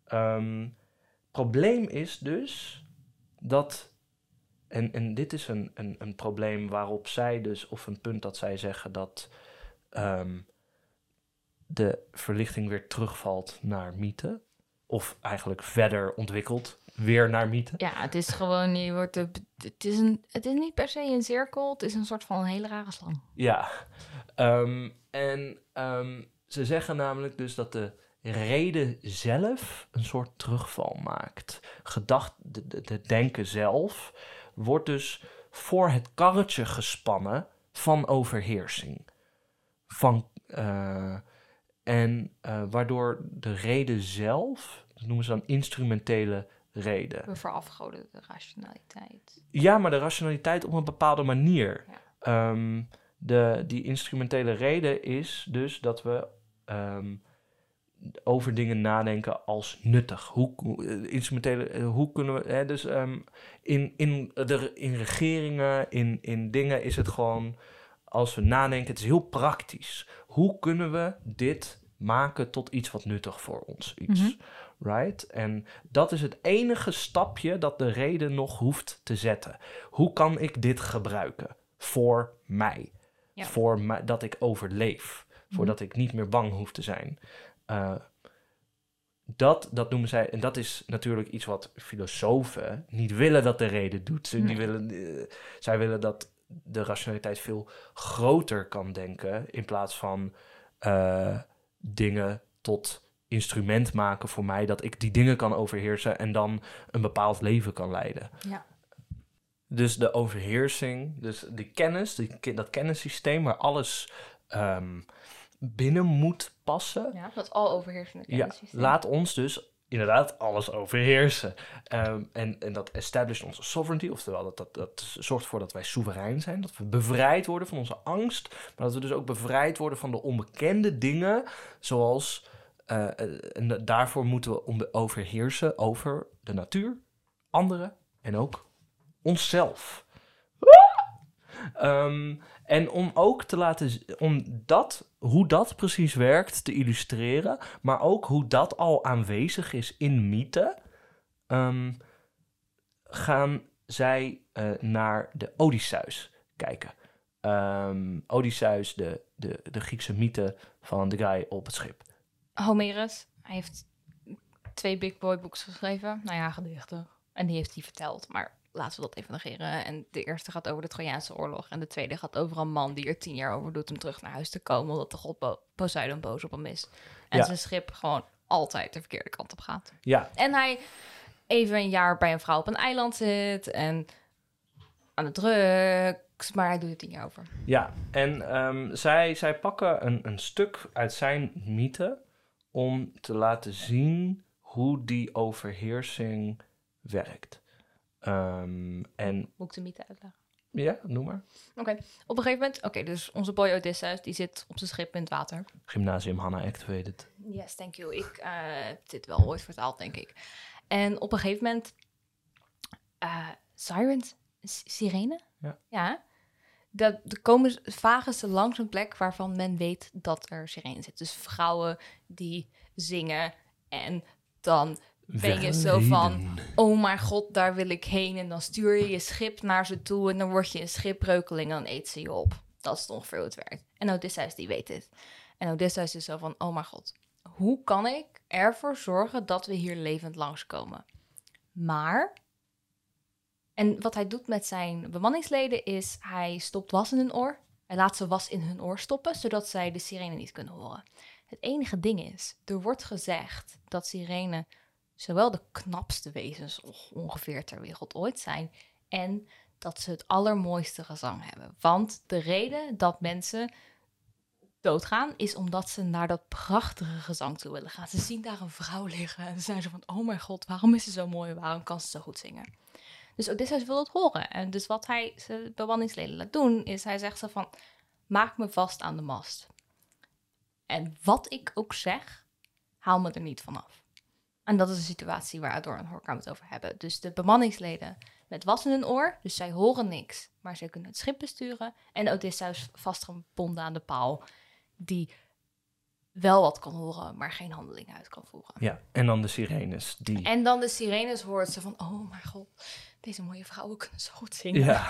Ehm, probleem is dus dat. En, en dit is een, een, een probleem waarop zij dus, of een punt dat zij zeggen dat ehm, de verlichting weer terugvalt naar mythe. Of eigenlijk verder ontwikkelt weer naar mythe. Ja, het is gewoon, je wordt de, het, is een, het is niet per se een cirkel, het is een soort van een hele rare slang. Ja, Ehm, en ehm, ze zeggen namelijk dus dat de reden zelf een soort terugval maakt. Gedacht, de, de, de denken zelf wordt dus voor het karretje gespannen van overheersing. Van, eh, en eh, waardoor de reden zelf, dat noemen ze dan instrumentele reden. We verafgoden de rationaliteit. Ja, maar de rationaliteit op een bepaalde manier. Ja. Ehm, de, die instrumentele reden is dus dat we ehm, over dingen nadenken als nuttig. Hoe, eh, instrumentele, eh, hoe kunnen we, hè, dus ehm, in, in, de, in regeringen, in, in dingen is het gewoon, als we nadenken, het is heel praktisch. Hoe kunnen we dit maken tot iets wat nuttig voor ons is? Mhm. Right? En dat is het enige stapje dat de reden nog hoeft te zetten. Hoe kan ik dit gebruiken voor mij? Ja. Voor mij, dat ik overleef. Mhm. Voordat ik niet meer bang hoef te zijn. Eh, dat, dat noemen zij, en dat is natuurlijk iets wat filosofen niet willen dat de reden doet. Ze, die willen, eh, zij willen dat de rationaliteit veel groter kan denken in plaats van eh, dingen tot instrument maken voor mij, dat ik die dingen kan overheersen en dan een bepaald leven kan leiden. Ja. Dus de overheersing, dus de kennis, die, dat kennissysteem waar alles ehm, binnen moet passen, ja, dat al overheersende ja, kennissysteem. laat ons dus inderdaad alles overheersen. Ehm, en, en dat established onze sovereignty, oftewel dat, dat, dat zorgt ervoor dat wij soeverein zijn, dat we bevrijd worden van onze angst, maar dat we dus ook bevrijd worden van de onbekende dingen, zoals, eh, eh, en da- daarvoor moeten we om- overheersen over de natuur, anderen en ook onszelf. Ehm, en om ook te laten, om dat, hoe dat precies werkt, te illustreren, maar ook hoe dat al aanwezig is in mythe, ehm, gaan zij eh, naar de Odysseus kijken. Ehm Odysseus, de, de, de Griekse mythe van de guy op het schip. Homerus, hij heeft twee big boy books geschreven. Nou ja, gedichten. En die heeft hij verteld. Maar laten we dat even negeren. En de eerste gaat over de Trojaanse oorlog. En de tweede gaat over een man die er tien jaar over doet om terug naar huis te komen. Omdat de god Bo- Poseidon boos op hem is. En Ja. zijn schip gewoon altijd de verkeerde kant op gaat. Ja, En hij even een jaar bij een vrouw op een eiland zit. En aan de drugs. Maar hij doet het tien jaar over. Ja, en ehm, zij, zij pakken een, een stuk uit zijn mythe om te laten zien hoe die overheersing werkt. Ehm, en Moet ik de mythe uitleggen? ja, noem maar. Oké, op een gegeven moment... Oké, dus onze boy Odysseus, die zit op zijn schip in het water. Gymnasium Hanna Act weet het. Yes, thank you. Ik eh, heb dit wel ooit vertaald, denk ik. En op een gegeven moment... eh sirens? S- Sirene? Ja. Ja. Dat, er komen vagen ze langs een plek waarvan men weet dat er sirene zit. Dus vrouwen die zingen en dan ben je zo van... Oh mijn god, daar wil ik heen. En dan stuur je je schip naar ze toe en dan word je een schipbreukeling en dan eet ze je op. Dat is ongeveer hoe het werkt. En Odysseus die weet dit. En Odysseus is zo van, oh mijn god, hoe kan ik ervoor zorgen dat we hier levend langskomen? Maar, en wat hij doet met zijn bemanningsleden is, hij stopt was in hun oor. Hij laat ze was in hun oor stoppen, zodat zij de sirene niet kunnen horen. Het enige ding is, er wordt gezegd dat sirenen zowel de knapste wezens on- ongeveer ter wereld ooit zijn en dat ze het allermooiste gezang hebben. Want de reden dat mensen doodgaan is omdat ze naar dat prachtige gezang toe willen gaan. Ze zien daar een vrouw liggen en ze zijn zo van, oh mijn god, waarom is ze zo mooi? Waarom kan ze zo goed zingen? Dus Odysseus wil het horen. En dus wat hij zijn bemanningsleden laat doen, is hij zegt zo van, maak me vast aan de mast. En wat ik ook zeg, haal me er niet vanaf. En dat is de situatie waar Ador en Horkham het over hebben. Dus de bemanningsleden met was in hun oor, dus zij horen niks, maar zij kunnen het schip besturen. En Odysseus vastgebonden aan de paal. die wel wat kan horen, maar geen handeling uit kan voeren. Ja, en dan de sirenes. Die... En dan de sirenes hoort ze van, oh mijn god, deze mooie vrouwen kunnen [laughs] zo goed zingen. Ja.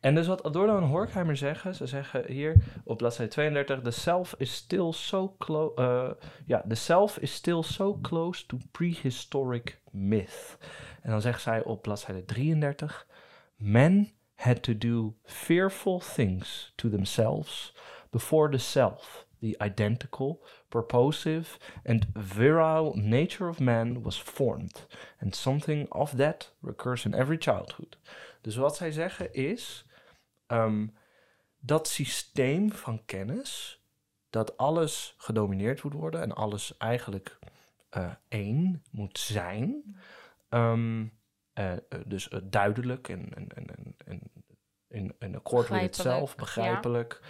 En dus wat Adorno en Horkheimer zeggen, ze zeggen hier op bladzijde 32, the self is still so close, ja, the self is still so close to prehistoric myth. En dan zegt zij op bladzijde 33, men had to do fearful things to themselves before the self, the identical, purposive, and virile nature of man was formed. And something of that recurs in every childhood. Dus wat zij zeggen is, um, dat systeem van kennis, dat alles gedomineerd moet worden en alles eigenlijk uh, één moet zijn. Um, uh, dus uh, duidelijk en, en, en, en in, in akkoord met het zelf, begrijpelijk. Ja.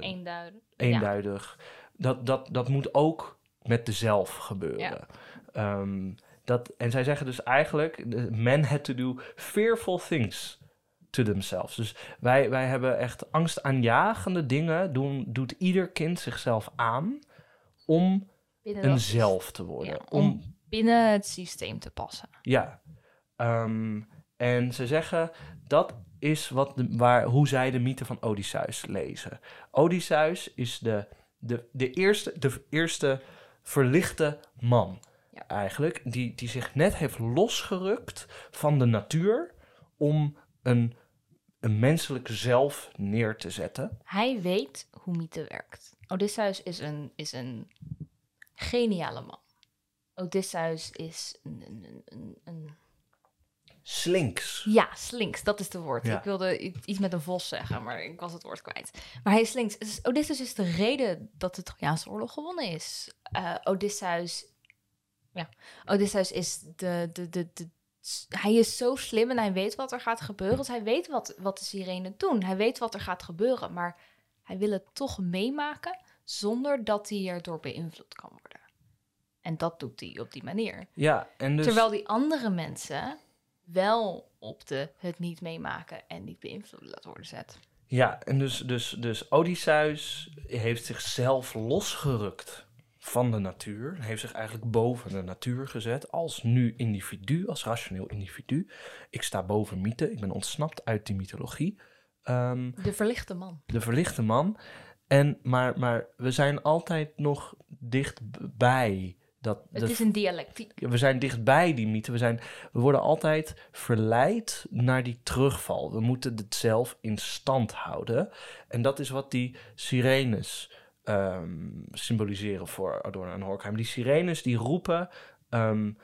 Eenduidig. Eenduidig. Ja. Dat, dat, dat moet ook met de zelf gebeuren. Ja. Um, dat, en zij zeggen dus eigenlijk, men had to do fearful things to themselves. Dus wij, wij hebben echt angstaanjagende dingen, doen, doet ieder kind zichzelf aan om binnen een zelf te worden. Ja, om, om, binnen het systeem te passen. Ja. Um, en ze zeggen dat is wat de, waar, hoe zij de mythe van Odysseus lezen. Odysseus is de, de, de, eerste, de eerste verlichte man. Ja. Eigenlijk, die, die zich net heeft losgerukt van de natuur om een, een menselijk zelf neer te zetten. Hij weet hoe mythe werkt. Odysseus is een, is een geniale man. Odysseus is een, een, een, een Slinks. Ja, slinks, dat is het woord. Ik wilde iets met een vos zeggen, maar ik was het woord kwijt. Maar hij is slinks. Odysseus is de reden dat de Trojaanse oorlog gewonnen is. Uh, Odysseus, ja, Odysseus is de, de, de, de, hij is zo slim en hij weet wat er gaat gebeuren. Dus hij weet wat, wat de sirenen doen. Hij weet wat er gaat gebeuren, maar hij wil het toch meemaken zonder dat hij erdoor beïnvloed kan worden. En dat doet hij op die manier. Ja, en dus... Terwijl die andere mensen wel op de het niet meemaken en niet beïnvloeden laten worden zet. Ja, en dus, dus, dus Odysseus heeft zichzelf losgerukt van de natuur. Heeft zich eigenlijk boven de natuur gezet als nu individu, als rationeel individu. Ik sta boven mythe, ik ben ontsnapt uit die mythologie. Um, de verlichte man. De verlichte man. En, maar, maar we zijn altijd nog dichtbij dat, het is een dialectiek. We zijn dichtbij die mythe. We, zijn, we worden altijd verleid naar die terugval. We moeten het zelf in stand houden. En dat is wat die sirenes um, symboliseren voor Adorno en Horkheim. Die sirenes die roepen um,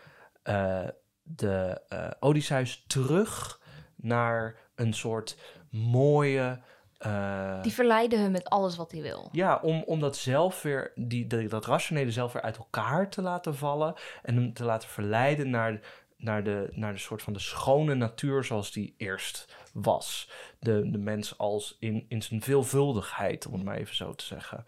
uh, de uh, Odysseus terug naar een soort mooie uh, die verleiden hem met alles wat hij wil. Ja, om, om dat zelf weer, die, dat, dat rationele zelf weer uit elkaar te laten vallen. En hem te laten verleiden naar, naar, de, naar de soort van de schone natuur zoals die eerst was. De, de mens als in, in zijn veelvuldigheid, om het maar even zo te zeggen.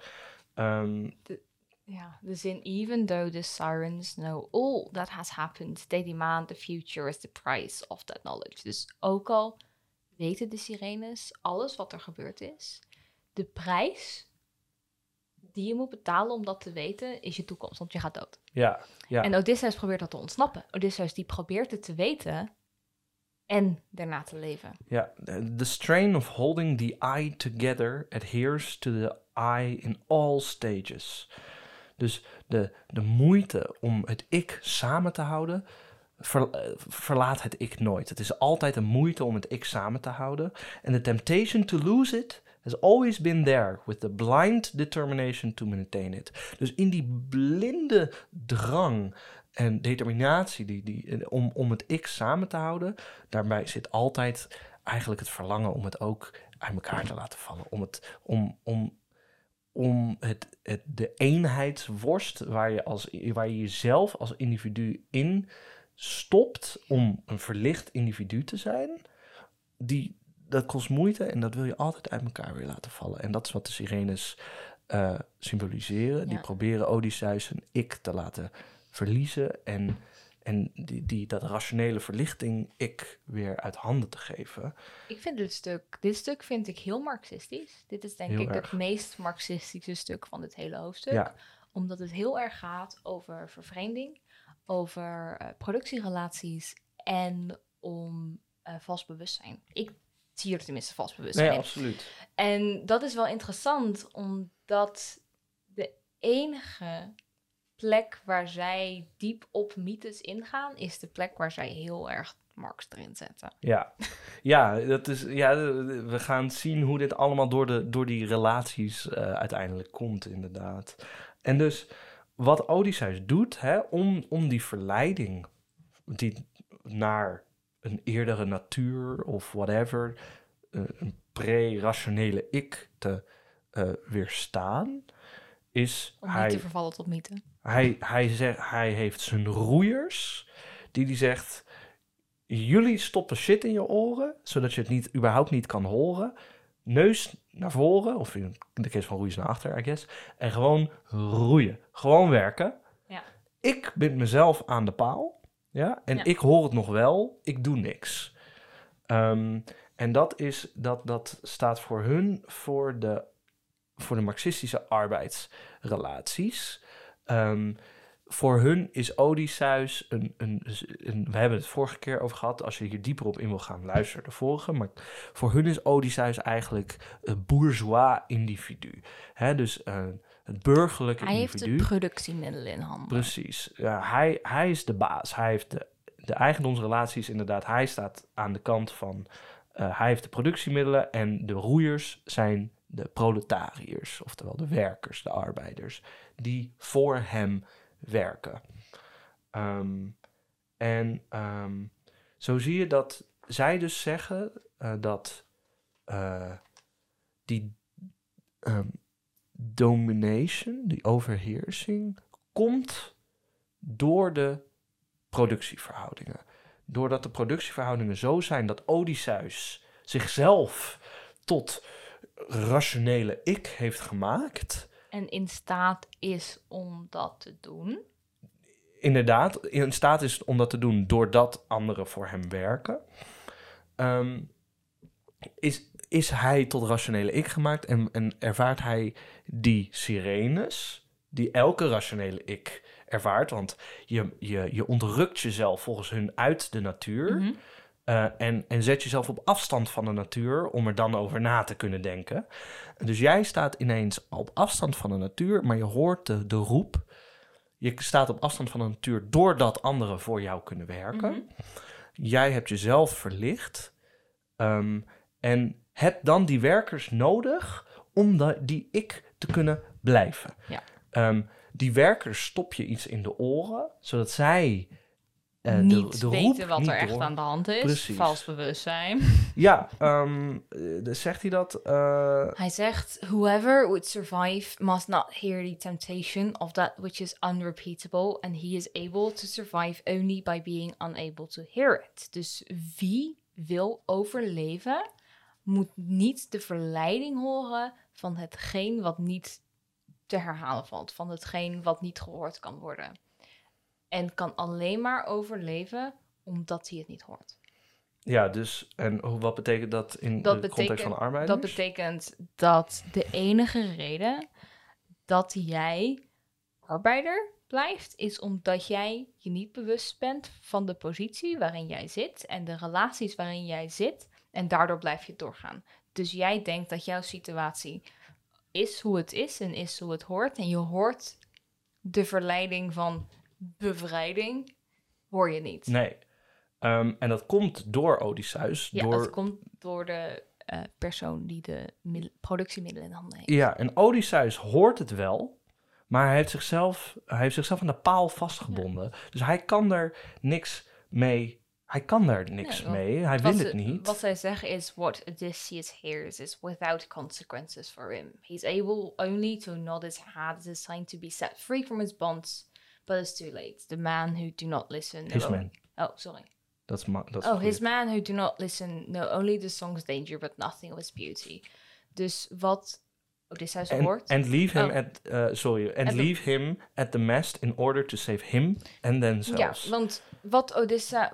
Um, de, ja, de zin, even though the sirens know all that has happened, they demand the future as the price of that knowledge. Dus ook al weten de sirenes alles wat er gebeurd is. De prijs die je moet betalen om dat te weten, is je toekomst, want je gaat dood. Ja, ja. En Odysseus probeert dat te ontsnappen. Odysseus die probeert het te weten en daarna te leven. Ja, the strain of holding the eye together adheres to the eye in all stages. Dus de, de moeite om het ik samen te houden, eh, verlaat het ik nooit. Het is altijd een moeite om het ik samen te houden. En the temptation to lose it has always been there, with the blind determination to maintain it. Dus in die blinde drang en determinatie die, die, eh, om, om het ik samen te houden, daarbij zit altijd eigenlijk het verlangen om het ook uit elkaar te laten vallen. Om, het, om, om, om het, het, de eenheidsworst waar je, als, waar je jezelf als individu in stopt om een verlicht individu te zijn, die, dat kost moeite en dat wil je altijd uit elkaar weer laten vallen. En dat is wat de sirenes uh, symboliseren. Die proberen Odysseus een ik te laten verliezen en, en die, die, dat rationele verlichting ik weer uit handen te geven. Ik vind dit stuk, dit stuk vind ik heel marxistisch. Dit is denk Heel ik erg. het meest marxistische stuk van dit hele hoofdstuk. Ja. Omdat het heel erg gaat over vervreemding, over eh, productierelaties en om eh, vast bewustzijn. Ik zie er tenminste vast bewustzijn Nee, in. absoluut. En dat is wel interessant, omdat de enige plek waar zij diep op mythes ingaan, is de plek waar zij heel erg Marx erin zetten. Ja, ja, dat is, ja we gaan zien hoe dit allemaal door, de, door die relaties eh, uiteindelijk komt, inderdaad. En dus wat Odysseus doet, hè, om, om die verleiding die naar een eerdere natuur of whatever, eh, een pre-rationele ik te eh, weerstaan, is Om hij... niet te vervallen tot mythe. Hij, hij, zegt, hij heeft zijn roeiers, die die zegt... Jullie stoppen shit in je oren, zodat je het niet, überhaupt niet kan horen. Neus naar voren, of in de case van roeien naar achter, I guess. En gewoon roeien. Gewoon werken. Ja. Ik bind mezelf aan de paal. Ja, en Ja. ik hoor het nog wel, ik doe niks. Ehm, en dat, is, dat, dat staat voor hun voor de, voor de marxistische arbeidsrelaties. Ehm, voor hun is Odysseus een, een, een, We hebben het vorige keer over gehad. Als je hier dieper op in wil gaan, luister de vorige. Maar voor hun is Odysseus eigenlijk een bourgeois individu. Hè, dus eh, het burgerlijke Hij heeft individu. de productiemiddelen in handen. Precies. Ja, hij, hij is de baas. Hij heeft de, de eigendomsrelaties inderdaad. Hij staat aan de kant van... eh, hij heeft de productiemiddelen en de roeiers zijn de proletariërs. Oftewel de werkers, de arbeiders. Die voor hem werken. Ehm, en ehm, zo zie je dat zij dus zeggen eh, dat eh, die ehm, domination, die overheersing, komt door de productieverhoudingen. Doordat de productieverhoudingen zo zijn dat Odysseus zichzelf tot rationele ik heeft gemaakt. En in staat is om dat te doen. Inderdaad, in staat is om dat te doen doordat anderen voor hem werken. Ehm, is, is hij tot rationele ik gemaakt en, en ervaart hij die sirenes die elke rationele ik ervaart? Want je, je, je ontrukt jezelf volgens hun uit de natuur. Mhm. Eh, en, en zet jezelf op afstand van de natuur om er dan over na te kunnen denken. Dus jij staat ineens op afstand van de natuur, maar je hoort de, de roep. Je staat op afstand van de natuur doordat anderen voor jou kunnen werken. Mhm. Jij hebt jezelf verlicht ehm, en hebt dan die werkers nodig om die ik te kunnen blijven. Ja. Ehm, die werkers stop je iets in de oren, zodat zij de- niet de roep weten wat niet er echt door- aan de hand is. Precies. Vals bewustzijn. [laughs] Ja, dus zegt hij dat? eh, Hij zegt, whoever would survive must not hear the temptation of that which is unrepeatable and he is able to survive only by being unable to hear it. Dus wie wil overleven, moet niet de verleiding horen van hetgeen wat niet te herhalen valt, van hetgeen wat niet gehoord kan worden. En kan alleen maar overleven omdat hij het niet hoort. ja, dus en wat betekent dat in Dat de context van de arbeiders? Dat betekent dat de enige reden dat jij arbeider blijft, is omdat jij je niet bewust bent van de positie waarin jij zit en de relaties waarin jij zit. En daardoor blijf je doorgaan. Dus jij denkt dat jouw situatie is hoe het is en is hoe het hoort. En je hoort de verleiding van bevrijding, hoor je niet. Nee. Ehm, en dat komt door Odysseus. Ja, door... dat komt door de eh, persoon die de middel- productiemiddelen in handen heeft. Ja, en Odysseus hoort het wel, maar hij heeft zichzelf, hij heeft zichzelf aan de paal vastgebonden. Dus hij kan er niks mee. Hij kan er niks Nee, mee. Hij wil het niet. Wat zij zeggen is: What Odysseus hears is without consequences for him. He's able only to nod his head as a sign to be set free from his bonds, but it's too late. The man who do not listen. His no- man. Oh, sorry. Is, ma- dat is Oh, his man who do not listen know only the song's danger, but nothing of its beauty. Dus wat Odysseus And, hoort. and leave him Oh. at, uh, sorry, and At the- leave him at the mast in order to save him and ja, themselves. want wat,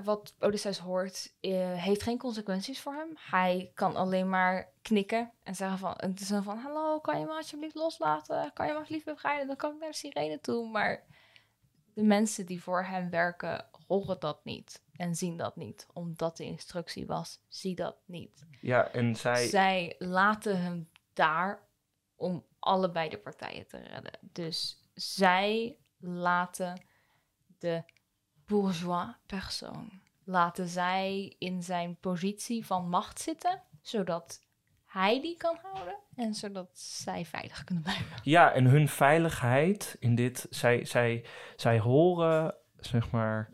wat Odysseus hoort, eh, heeft geen consequenties voor hem. Hij kan alleen maar knikken en zeggen van, en zeggen van hallo, kan je me alsjeblieft loslaten? Kan je me alsjeblieft bevrijden? Dan kan ik naar de sirene toe. Maar de mensen die voor hem werken, horen dat niet en zien dat niet. Omdat de instructie was, zie dat niet. ja, en zij, Zij laten hem daar om allebei de partijen te redden. Dus zij laten de bourgeois persoon, laten zij in zijn positie van macht zitten, zodat hij die kan houden en zodat zij veilig kunnen blijven. ja, en hun veiligheid in dit, zij, zij, zij horen, zeg maar,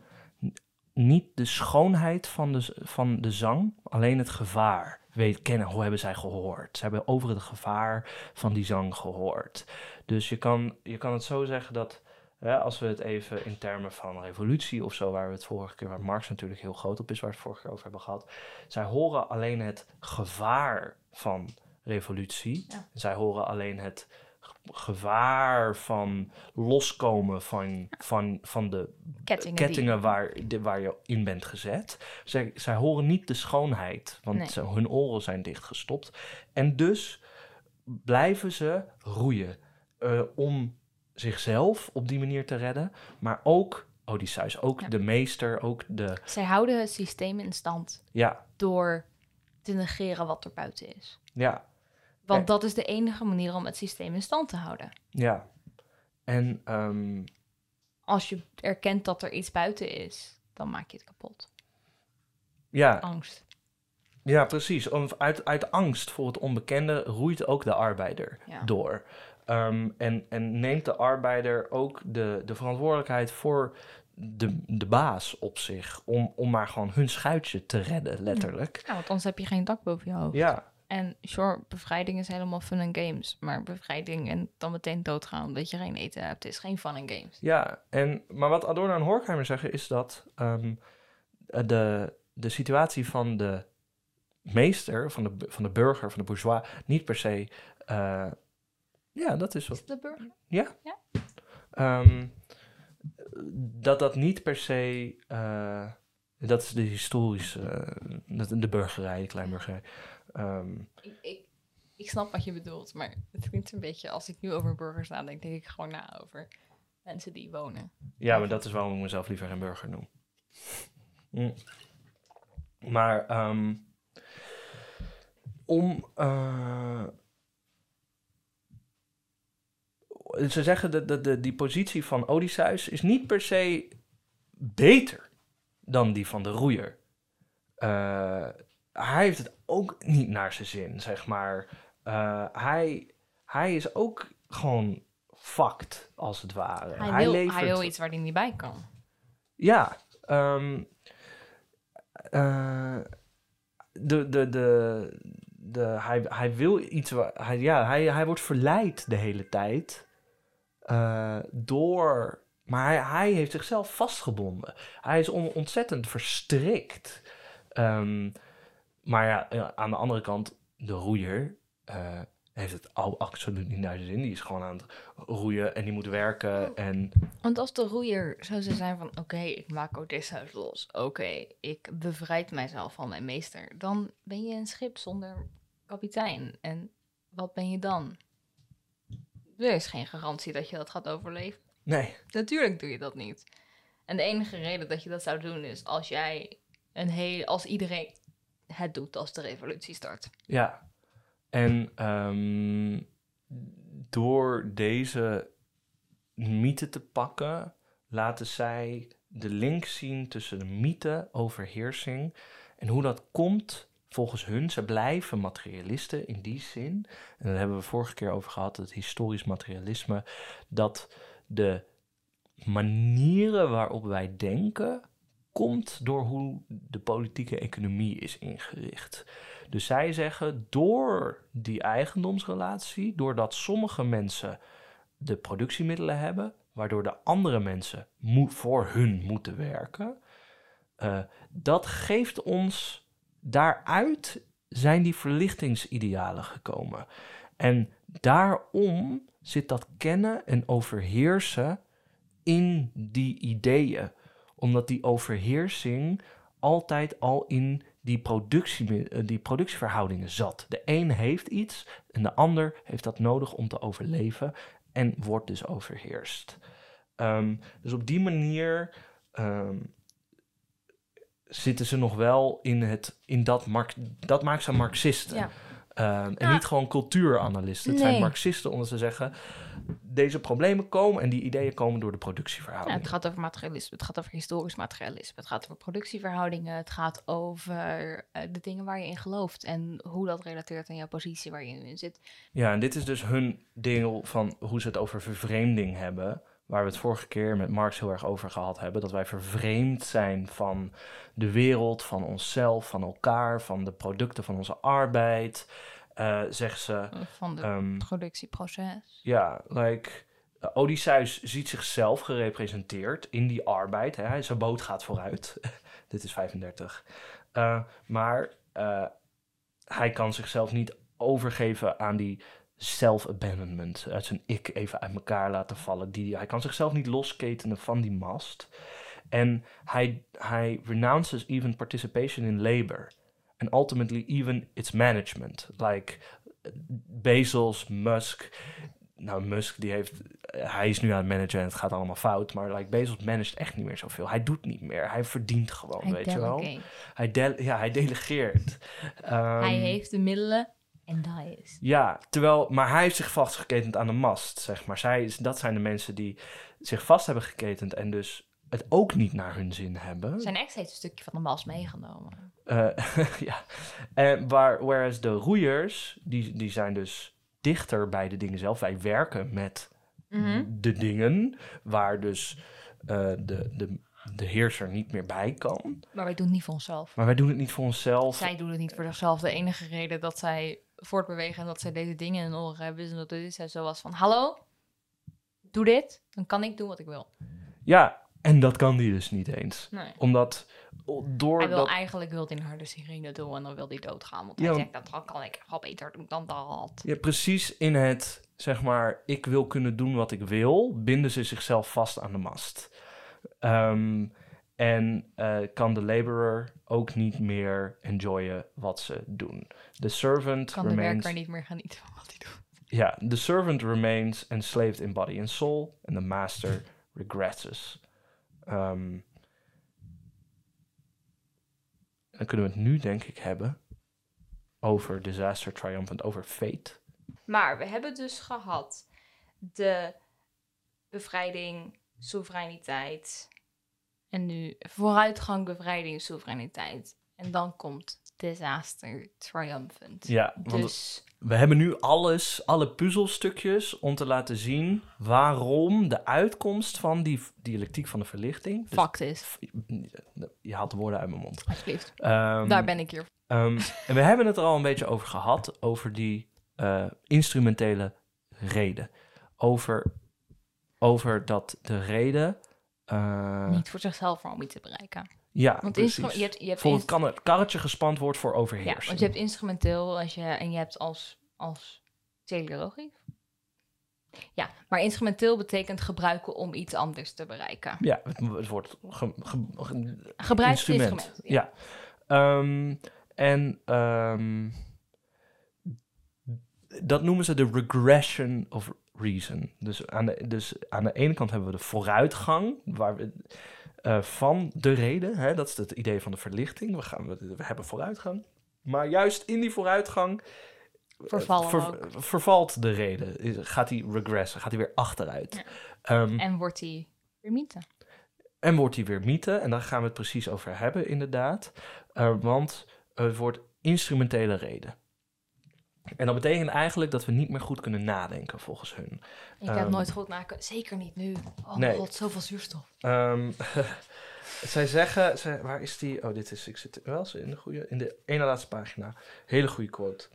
niet de schoonheid van de, van de zang, alleen het gevaar. Weet, kennen, hoe hebben zij gehoord? Ze hebben over het gevaar van die zang gehoord. Dus je kan, je kan het zo zeggen dat, als we het even in termen van revolutie of zo, waar we het vorige keer, waar Marx natuurlijk heel groot op is, waar we het vorige keer over hebben gehad, zij horen alleen het gevaar van revolutie. Ja. Zij horen alleen het ge- gevaar van loskomen van, van, van de Kettingen, waar, de- waar je in bent gezet. Zij, zij horen niet de schoonheid, want Nee. ze- hun oren zijn dichtgestopt. En dus blijven ze roeien eh, om zichzelf op die manier te redden, maar ook Odysseus, ook Ja. de meester, ook de... Zij houden het systeem in stand Ja, door te negeren wat er buiten is. ja, Want dat is de enige manier om het systeem in stand te houden. ja. En ehm, Als je erkent dat er iets buiten is, dan maak je het kapot. ja, Angst. Ja, precies. Om- Uit, uit angst voor het onbekende roeit ook de arbeider Ja. door. Ehm, en, en neemt de arbeider ook de, de verantwoordelijkheid voor de, de baas op zich. Om, om maar gewoon hun schuitje te redden, letterlijk. Ja, want anders heb je geen dak boven je hoofd. Ja, En sure, bevrijding is helemaal fun en games. Maar bevrijding en dan meteen doodgaan omdat je geen eten hebt, is geen fun en games. ja. En, maar wat Adorno en Horkheimer zeggen is dat ehm, de, de situatie van de meester, van de, van de burger, van de bourgeois, niet per se... eh, ja, dat is wat Is de burger? Ehm, dat dat niet per se. eh, dat is de historische. eh, de burgerij, de kleinburgerij. Ehm, Ik, ik, ik snap wat je bedoelt, maar het klinkt een beetje... Als ik nu over burgers nadenk, denk ik gewoon na over mensen die wonen. ja, maar dat is waarom ik mezelf liever geen burger noem. Mm. Maar ehm, om. eh, ze zeggen dat de, de, die positie van Odysseus is niet per se beter dan die van de roeier. Eh, hij heeft het ook niet naar zijn zin, zeg maar. Eh, hij, hij is ook gewoon fucked, als het ware. Hij, wil, levert- hij wil iets waar hij niet bij kan. ja, ehm, eh, de, de, de, de, hij, hij wil iets, waar, hij, ja, hij, hij wordt verleid de hele tijd eh, door, maar hij, hij heeft zichzelf vastgebonden. Hij is on- ontzettend verstrikt. Ehm, maar ja, aan de andere kant, de roeier eh, heeft het al absoluut niet naar zijn zin. Die is gewoon aan het roeien en die moet werken en... Want als de roeier zou ze zijn van... Oké, ik maak Odysseus los. Oké, ik bevrijd mijzelf van mijn meester. Dan ben je een schip zonder kapitein. En wat ben je dan? Er is geen garantie dat je dat gaat overleven. Nee, Natuurlijk doe je dat niet. En de enige reden dat je dat zou doen is als jij een heel... Als iedereen het doet als de revolutie start. Ja, en ehm, door deze mythe te pakken, laten zij de link zien tussen de mythe, overheersing en hoe dat komt volgens hun. Ze blijven materialisten in die zin. En daar hebben we vorige keer over gehad, het historisch materialisme, dat de manieren waarop wij denken komt door hoe de politieke economie is ingericht. Dus zij zeggen door die eigendomsrelatie, doordat sommige mensen de productiemiddelen hebben, waardoor de andere mensen voor hun moeten werken, eh, dat geeft ons daaruit zijn die verlichtingsidealen gekomen. En daarom zit dat kennen en overheersen in die ideeën. Omdat die overheersing altijd al in die, productie, eh, die productieverhoudingen zat. De een heeft iets en de ander heeft dat nodig om te overleven en wordt dus overheerst. Ehm, dus op die manier ehm, zitten ze nog wel in, het, in dat, mark, dat maakt ze Marxisten. Ja. Ehm, en Ja. niet gewoon cultuuranalisten. Het zijn. Marxisten omdat ze zeggen... deze problemen komen en die ideeën komen door de Ja, productieverhoudingen. het gaat over materialisme, het gaat over historisch materialisme, het gaat over productieverhoudingen, het gaat over eh, de dingen waar je in gelooft en hoe dat relateert aan jouw positie waar je in zit. Ja, en dit is dus hun deel van hoe ze het over vervreemding hebben. Waar we het vorige keer met Marx heel erg over gehad hebben. Dat wij vervreemd zijn van de wereld, van onszelf, van elkaar, van de producten van onze arbeid. Eh zegt ze. Van de ehm, productieproces. ja, like. uh, Odysseus ziet zichzelf gerepresenteerd in die arbeid. Hè? Zijn boot gaat vooruit. [laughs] Dit is 35. Eh, maar eh, hij kan zichzelf niet overgeven aan die self-abandonment. Uit zijn ik even uit elkaar laten vallen. Die, hij kan zichzelf niet losketenen van die mast. En hij, hij renounces even participation in labor. And ultimately even its management. Like Bezos, Musk. Nou, Musk die heeft... Hij is nu aan het managen en het gaat allemaal fout. Maar like, Bezos managt echt niet meer zoveel. Hij doet niet meer. Hij verdient gewoon, Hij weet je wel. Hij, ja, hij delegeert. Ehm, hij heeft de middelen en dat is. Ja, terwijl, maar hij heeft zich vastgeketend aan de mast, zeg maar. Zij, is- dat zijn de mensen die zich vast hebben geketend en dus het ook niet naar hun zin hebben. Zijn ex heeft een stukje van de mas meegenomen. Eh, [laughs] ja. En waar, whereas de roeiers, die, die zijn dus dichter bij de dingen zelf. Wij werken met Mhm. de dingen waar dus eh, de, de, de heerser niet meer bij kan. Maar wij doen het niet voor onszelf. Maar wij doen het niet voor onszelf. Zij doen het niet voor zichzelf. De enige reden dat zij voortbewegen en dat zij deze dingen in oren hebben, is omdat dit zij zo was van: Hallo, doe dit, dan kan ik doen wat ik wil. Ja, en dat kan die dus niet eens. Nee. Omdat door Hij wil dat... eigenlijk wil hij naar de sirene doen en dan wil hij doodgaan. Want Ja. hij zegt dat kan ik wel beter doen dan dat. Ja, precies in het, zeg maar, ik wil kunnen doen wat ik wil, binden ze zichzelf vast aan de mast. Ehm, en eh, kan de laborer ook niet meer enjoyen wat ze doen. The servant Kan de remains... werker niet meer genieten van wat hij doet. Ja, the servant remains enslaved in body and soul, and the master regresses. Ehm, dan kunnen we het nu, denk ik, hebben over disaster triumphant, over fate. Maar we hebben dus gehad de bevrijding, soevereiniteit. En nu vooruitgang, bevrijding, soevereiniteit. En dan komt disaster triumphant. Ja, want Dus we hebben nu alles, alle puzzelstukjes om te laten zien waarom de uitkomst van die dialectiek van de verlichting. dus- fact is, je haalt de woorden uit mijn mond. alsjeblieft. Ehm, Daar ben ik hier. Ehm, en we hebben het er al een beetje over gehad, over die eh, instrumentele reden. Over, over dat de reden... eh, Niet voor zichzelf maar om iets te bereiken. ja, Want precies. je hebt, je hebt Voor het inst- kan het karretje gespand wordt voor ja, overheersing. want je hebt instrumenteel als je, en je hebt als, als teleologisch. Ja, maar instrumenteel betekent gebruiken om iets anders te bereiken. Ja, het, het wordt ge, ge- ge- Gebruik instrument. instrument. Ja. Ehm, en ehm, dat noemen ze de regression of reason. Dus aan, de, dus aan de ene kant hebben we de vooruitgang waar we, eh, van de reden. Hè, dat is het idee van de verlichting. We, gaan, we, we hebben vooruitgang. Maar juist in die vooruitgang eh, ver- vervalt de reden. Is- Gaat die regressen, gaat hij weer achteruit. Ja. Ehm, En wordt die weer mythe. en wordt hij weer mythe, en daar gaan we het precies over hebben, inderdaad. Eh, want het wordt instrumentele reden. En dat betekent eigenlijk dat we niet meer goed kunnen nadenken, volgens hun. Ik heb Ehm, nooit goed naken. Zeker niet nu. Oh Nee. god, zoveel zuurstof. Ehm, [laughs] zij zeggen, zij, waar is die? Oh, dit is, ik zit wel eens in de goede, in de ene laatste pagina. Hele goede quote.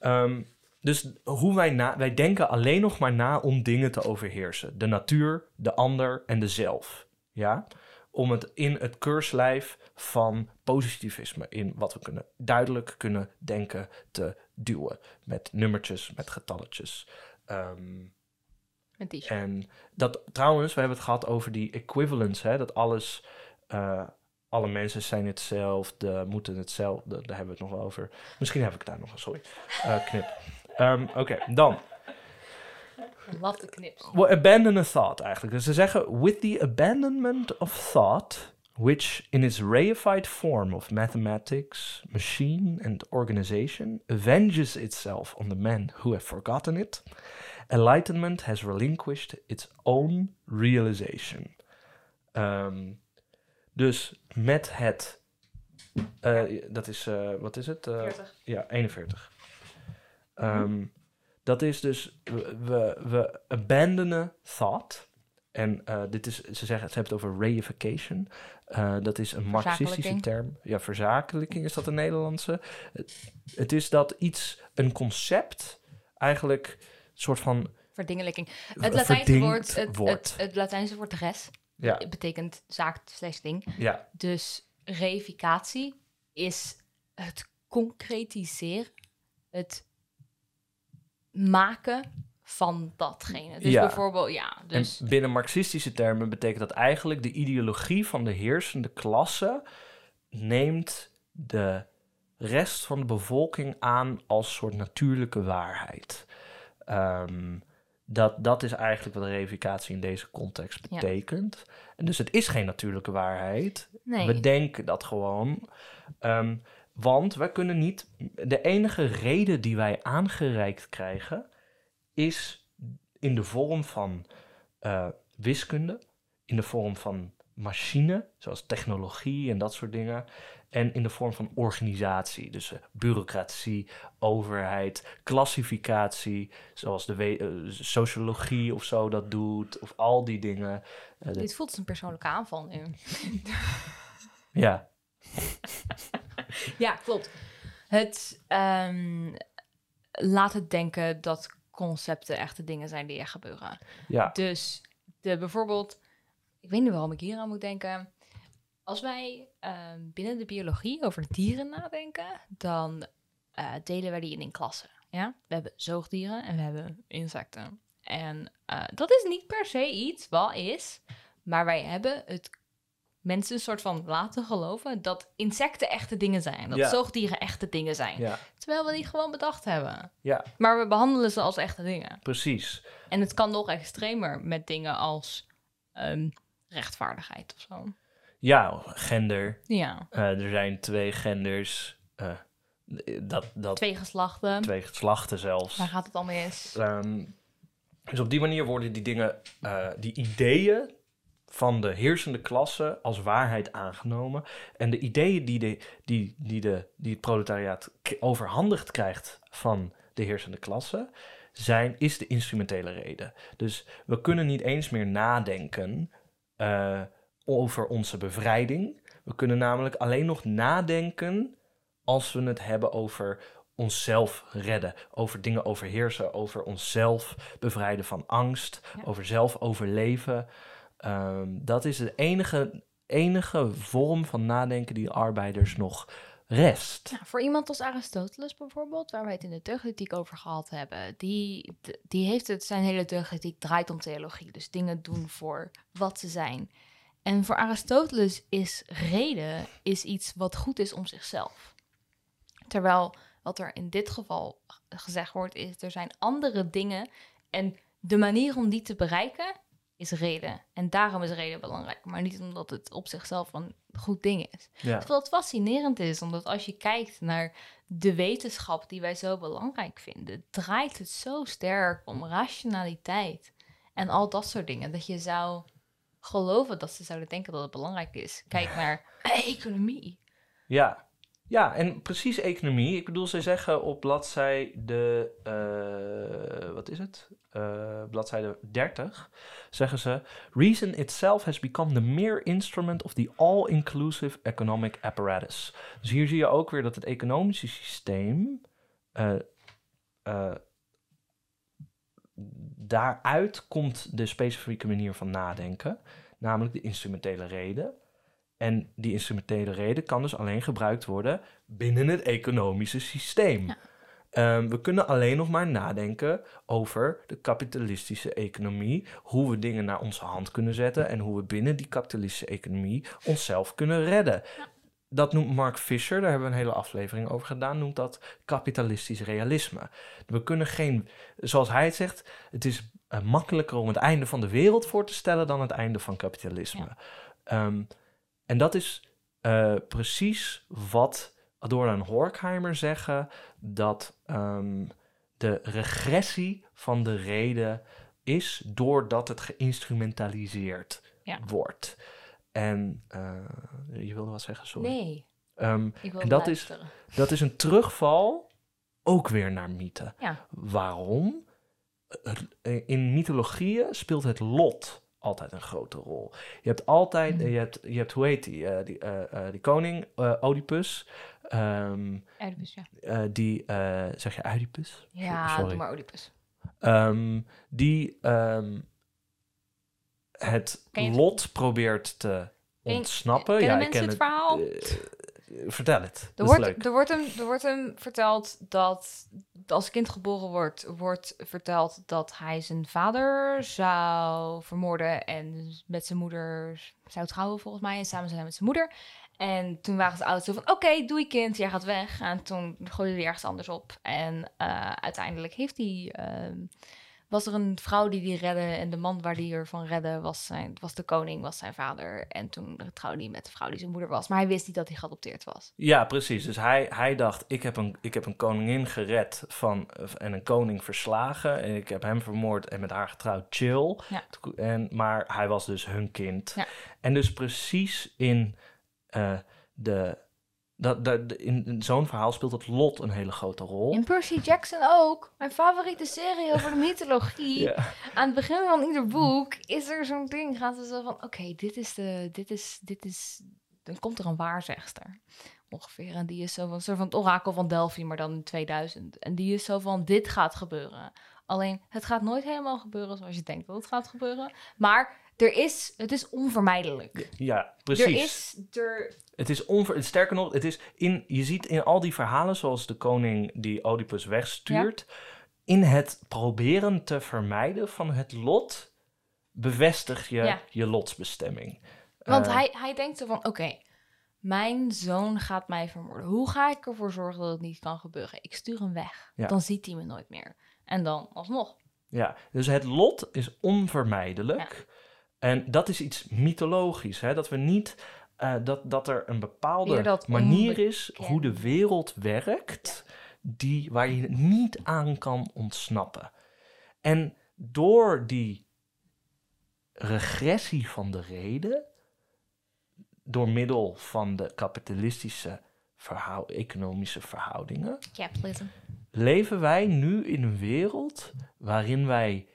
Ehm, dus hoe wij, na, wij denken alleen nog maar na om dingen te overheersen. De natuur, de ander en de zelf. Ja? Om het in het keurslijf van positivisme, in wat we kunnen duidelijk kunnen denken, te duwen. Met nummertjes, met getalletjes. Ehm, Met en dat trouwens, we hebben het gehad over die equivalence, hè, dat alles, eh, alle mensen zijn hetzelfde, moeten hetzelfde, daar hebben we het nog wel over. Misschien heb ik daar nog een, sorry, eh, knip. Ehm, Oké, dan. Love the knips. Well, abandon a thought eigenlijk. Dus ze zeggen, with the abandonment of thought, which in its reified form of mathematics, machine and organization avenges itself on the men who have forgotten it, enlightenment has relinquished its own realization. Ehm, dus met het, eh, dat is, eh, wat is het? Eh, 40. ja, 41. Ehm, dat is dus, we, we, we abandonen thought. En eh, dit is, ze zeggen, ze hebben het over reification. Eh, dat is een marxistische term. Ja, verzakelijking is dat een Nederlandse. Het, het is dat iets, een concept, eigenlijk een soort van... Verdingelijking. Het Latijnse woord, het. Het, het Latijnse woord res Ja, het betekent zaak slash ding. ja, Dus reificatie is het concretiseren, het maken van datgene. Dus Ja. bijvoorbeeld, ja, dus En binnen marxistische termen betekent dat eigenlijk de ideologie van de heersende klasse neemt de rest van de bevolking aan als soort natuurlijke waarheid. Ehm, dat, dat is eigenlijk wat reificatie in deze context Ja. betekent. En dus het is geen natuurlijke waarheid. nee. We denken dat gewoon. Ehm, want wij kunnen niet. De enige reden die wij aangereikt krijgen. is in de vorm van eh, wiskunde. In de vorm van machine, zoals technologie en dat soort dingen. En in de vorm van organisatie. Dus eh, bureaucratie, overheid, klassificatie. Zoals de eh, sociologie of zo dat doet. Of al die dingen. Dit voelt als een persoonlijke aanval nu. ja, [laughs] [laughs] Ja, klopt. Het ehm, laat het denken dat concepten echte dingen zijn die er gebeuren. ja, Dus de, bijvoorbeeld, ik weet niet waarom ik hier aan moet denken. Als wij ehm, binnen de biologie over dieren nadenken, dan eh, delen wij die in in klassen. Ja? We hebben zoogdieren en we hebben insecten. En eh, dat is niet per se iets wat is, maar wij hebben het mensen een soort van laten geloven dat insecten echte dingen zijn. Dat Ja. zoogdieren echte dingen zijn. ja, Terwijl we die gewoon bedacht hebben. ja, Maar we behandelen ze als echte dingen. precies. En het kan nog extremer met dingen als ehm, rechtvaardigheid of zo. Ja, gender. Ja, Eh, er zijn twee genders. eh, dat, dat, twee geslachten. twee geslachten zelfs. Waar gaat het al mis? Ehm, dus op die manier worden die dingen, eh, die ideeën van de heersende klasse als waarheid aangenomen. En de ideeën die, de, die, die, de, die het proletariaat overhandigd krijgt van de heersende klasse, zijn, is de instrumentele reden. Dus we kunnen niet eens meer nadenken eh, over onze bevrijding. We kunnen namelijk alleen nog nadenken als we het hebben over onszelf redden, over dingen overheersen, over onszelf bevrijden van angst, Ja. over zelf overleven. Ehm, dat is de enige, enige vorm van nadenken die arbeiders nog rest. Voor iemand als Aristoteles bijvoorbeeld, waar wij het in de deugdethiek over gehad hebben, die, die heeft het, zijn hele deugdethiek draait om theologie. Dus dingen doen voor wat ze zijn. En voor Aristoteles is reden is iets wat goed is om zichzelf. Terwijl wat er in dit geval gezegd wordt, is er zijn andere dingen. En de manier om die te bereiken is reden. En daarom is reden belangrijk. Maar niet omdat het op zichzelf een goed ding is. Ja, Terwijl het fascinerend is, omdat als je kijkt naar de wetenschap die wij zo belangrijk vinden, draait het zo sterk om rationaliteit en al dat soort dingen. Dat je zou geloven dat ze zouden denken dat het belangrijk is. Kijk [laughs] naar economie. ja. Ja, en precies economie. Ik bedoel, ze zeggen op bladzijde, eh, wat is het? Eh, bladzijde 30, zeggen ze... Reason itself has become the mere instrument of the all-inclusive economic apparatus. Dus hier zie je ook weer dat het economische systeem... eh, daaruit komt de specifieke manier van nadenken, namelijk de instrumentele reden. En die instrumentele reden kan dus alleen gebruikt worden binnen het economische systeem. Ja. Ehm, we kunnen alleen nog maar nadenken over de kapitalistische economie, hoe we dingen naar onze hand kunnen zetten en hoe we binnen die kapitalistische economie onszelf kunnen redden. Dat noemt Mark Fisher, daar hebben we een hele aflevering over gedaan, noemt dat kapitalistisch realisme. We kunnen geen, zoals hij het zegt, het is eh, makkelijker om het einde van de wereld voor te stellen dan het einde van kapitalisme. Ehm, en dat is eh, precies wat Adorno en Horkheimer zeggen, dat ehm, de regressie van de reden is doordat het geïnstrumentaliseerd Ja. wordt. En eh, je wilde wat zeggen, sorry. Nee, ik wil En dat is- dat is een terugval ook weer naar mythe. Ja. Waarom? In mythologieën speelt het lot altijd een grote rol. Je hebt altijd, Mhm. je, hebt, je hebt, hoe heet die, eh, die, eh, eh, die koning, Oedipus. Ehm, Oedipus, ja. die, zeg je Oedipus? Ja, Sorry. doe maar Oedipus. Ehm, die ehm, het Ken lot probeert te Ken- ontsnappen. Kennen ja, ik mensen ken het verhaal? Vertel het. Er leuk. wordt, er, wordt hem, er wordt hem verteld dat als kind geboren wordt, wordt verteld dat hij zijn vader zou vermoorden en met zijn moeder zou trouwen volgens mij en samen zijn met zijn moeder. En toen waren ze ouders zo van, oké, doei kind, jij gaat weg. En toen gooide hij ergens anders op. En eh, uiteindelijk heeft hij, ehm, was er een vrouw die die redde en de man waar die ervan redde was, zijn, was de koning, was zijn vader. En toen trouwde hij met de vrouw die zijn moeder was. Maar hij wist niet dat hij geadopteerd was. Ja, precies. Dus hij, hij dacht, ik heb, een, ik heb een koningin gered van, en een koning verslagen. En ik heb hem vermoord en met haar getrouwd, chill. Ja. En, maar hij was dus hun kind. Ja. En dus precies in, eh, de, dat, dat, in, in zo'n verhaal speelt het lot een hele grote rol. In Percy Jackson ook. Mijn favoriete serie over de [laughs] mythologie. Ja. Aan het begin van ieder boek is er zo'n ding. Gaat er zo van: oké, dit is de. Dit is. Dit is. Dan komt er een waarzegster. Ongeveer. En die is zo van. Een soort van het orakel van Delphi, maar dan in 2000. En die is zo van: dit gaat gebeuren. Alleen, het gaat nooit helemaal gebeuren zoals je denkt dat het gaat gebeuren. Maar er is. Het is onvermijdelijk. Ja, precies. Er is. Er, Het is onver... Sterker nog, het is in, je ziet in al die verhalen, zoals de koning die Oedipus wegstuurt, in het proberen te vermijden van het lot, bevestig je Ja. je lotsbestemming. Want Eh, hij, hij denkt zo van, oké, mijn zoon gaat mij vermoorden. Hoe ga ik ervoor zorgen dat het niet kan gebeuren? Ik stuur hem weg. Ja. Dan ziet hij me nooit meer. En dan alsnog. Ja, dus het lot is onvermijdelijk. En dat is iets mythologisch, hè? dat we niet. eh, dat, dat er een bepaalde manier is hoe de wereld werkt, die, waar je niet aan kan ontsnappen. En door die regressie van de reden, door middel van de kapitalistische verhou- economische verhoudingen, leven wij nu in een wereld waarin wij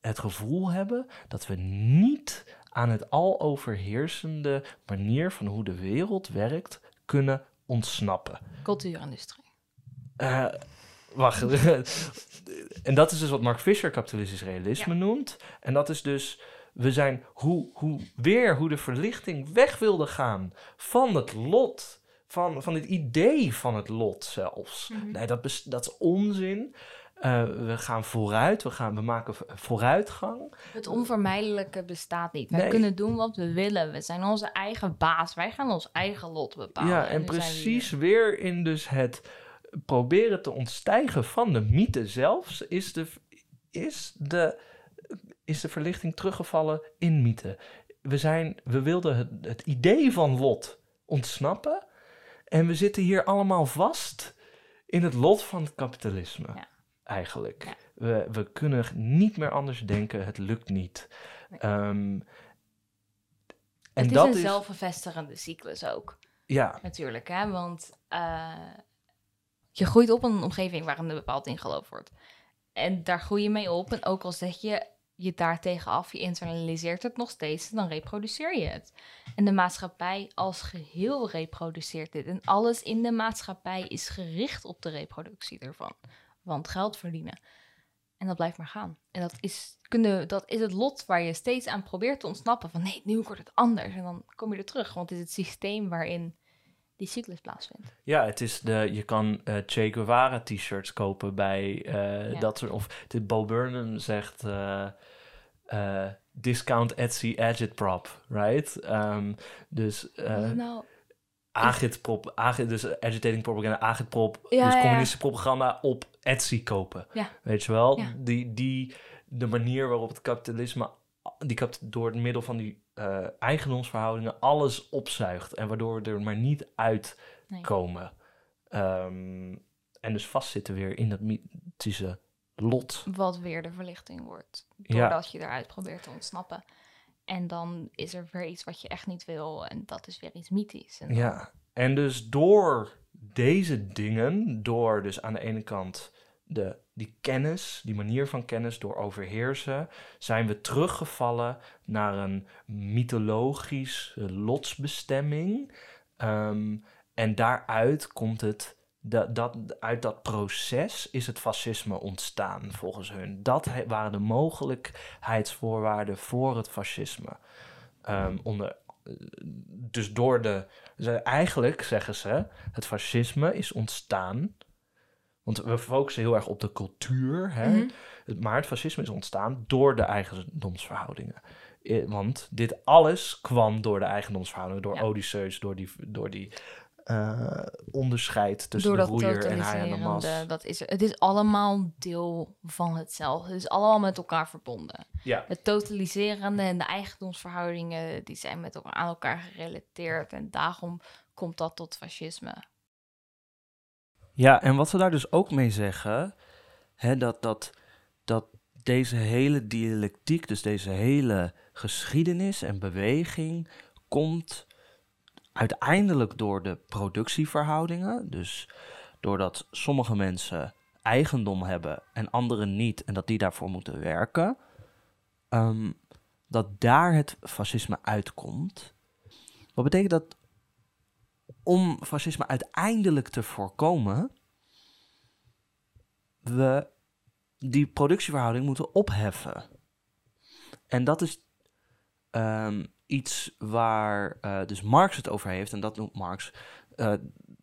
het gevoel hebben dat we niet aan het al overheersende manier van hoe de wereld werkt kunnen ontsnappen. Cultuurindustrie. Eh, wacht. [laughs] en dat is dus wat Mark Fisher kapitalistisch realisme noemt. En dat is dus, we zijn hoe, hoe, weer hoe de verlichting weg wilde gaan van het lot. Van, van het idee van het lot zelfs. Mhm. Nee, dat, dat is onzin. Eh, we gaan vooruit, we, gaan, we maken vooruitgang. Het onvermijdelijke bestaat niet. Wij Nee. kunnen doen wat we willen. We zijn onze eigen baas. Wij gaan ons eigen lot bepalen. ja, en we precies weer in dus het proberen te ontstijgen van de mythe zelfs, is de, is de, is de verlichting teruggevallen in mythe. We, zijn, we wilden het, het idee van lot ontsnappen en we zitten hier allemaal vast in het lot van het kapitalisme. Ja. Eigenlijk. Ja. We, we kunnen niet meer anders denken, het lukt niet. Nee. Ehm, en Het is dat een is, cyclus ook. ja, Natuurlijk, hè? want eh, je groeit op in een omgeving waarin er bepaald in geloofd wordt. En daar groei je mee op. En ook al zeg je je daartegen af, je internaliseert het nog steeds, dan reproduceer je het. En de maatschappij als geheel reproduceert dit. En alles in de maatschappij is gericht op de reproductie ervan. Want geld verdienen. En dat blijft maar gaan. En dat is, kunnen, dat is het lot waar je steeds aan probeert te ontsnappen. Van nee, nu wordt het anders. En dan kom je er terug. Want het is het systeem waarin die cyclus plaatsvindt. Ja, het is de, je kan eh Che Guevara t-shirts kopen bij eh, Ja. dat soort... Of dit Bo Burnham zegt... eh, discount Etsy agitprop, right? Ehm, dus nou, agitprop, agit, dus agitating propaganda, agitprop, Ja, dus communistische propaganda op Etsy kopen. Weet je wel? Die, die, de manier waarop het kapitalisme, die kap, door het middel van die eh, eigendomsverhoudingen alles opzuigt en waardoor we er maar niet uitkomen. nee. Ehm, en dus vastzitten weer in dat mythische lot. Wat weer de verlichting wordt. Ja. Doordat je eruit probeert te ontsnappen. En dan is er weer iets wat je echt niet wil. En dat is weer iets mythisch. En Ja, en dus door deze dingen, door dus aan de ene kant de, die kennis, die manier van kennis, door overheersen, zijn we teruggevallen naar een mythologisch lotsbestemming. Ehm, en daaruit komt het, dat, dat, uit dat proces is het fascisme ontstaan, volgens hun. Dat he- waren de mogelijkheidsvoorwaarden voor het fascisme. Ehm, onder, dus door de. Eigenlijk zeggen ze: het fascisme is ontstaan. Want we focussen heel erg op de cultuur. Hè? Mhm. Maar het fascisme is ontstaan door de eigendomsverhoudingen. Eh, Want dit alles kwam door de eigendomsverhoudingen, door Ja. Odysseus, door die, door die eh, onderscheid tussen Door de roeier en hij en de mas. dat is er. Het is allemaal deel van hetzelfde. Het is allemaal met elkaar verbonden. Ja, Het totaliserende en de eigendomsverhoudingen, die zijn met elkaar aan elkaar gerelateerd. En daarom komt dat tot fascisme. Ja, en wat ze daar dus ook mee zeggen, hè, dat, dat, dat deze hele dialectiek, dus deze hele geschiedenis en beweging, komt uiteindelijk door de productieverhoudingen. Dus doordat sommige mensen eigendom hebben en anderen niet, en dat die daarvoor moeten werken, ehm, dat daar het fascisme uitkomt. Wat betekent dat om fascisme uiteindelijk te voorkomen, we die productieverhouding moeten opheffen. En dat is ehm, iets waar eh, dus Marx het over heeft, en dat noemt Marx eh,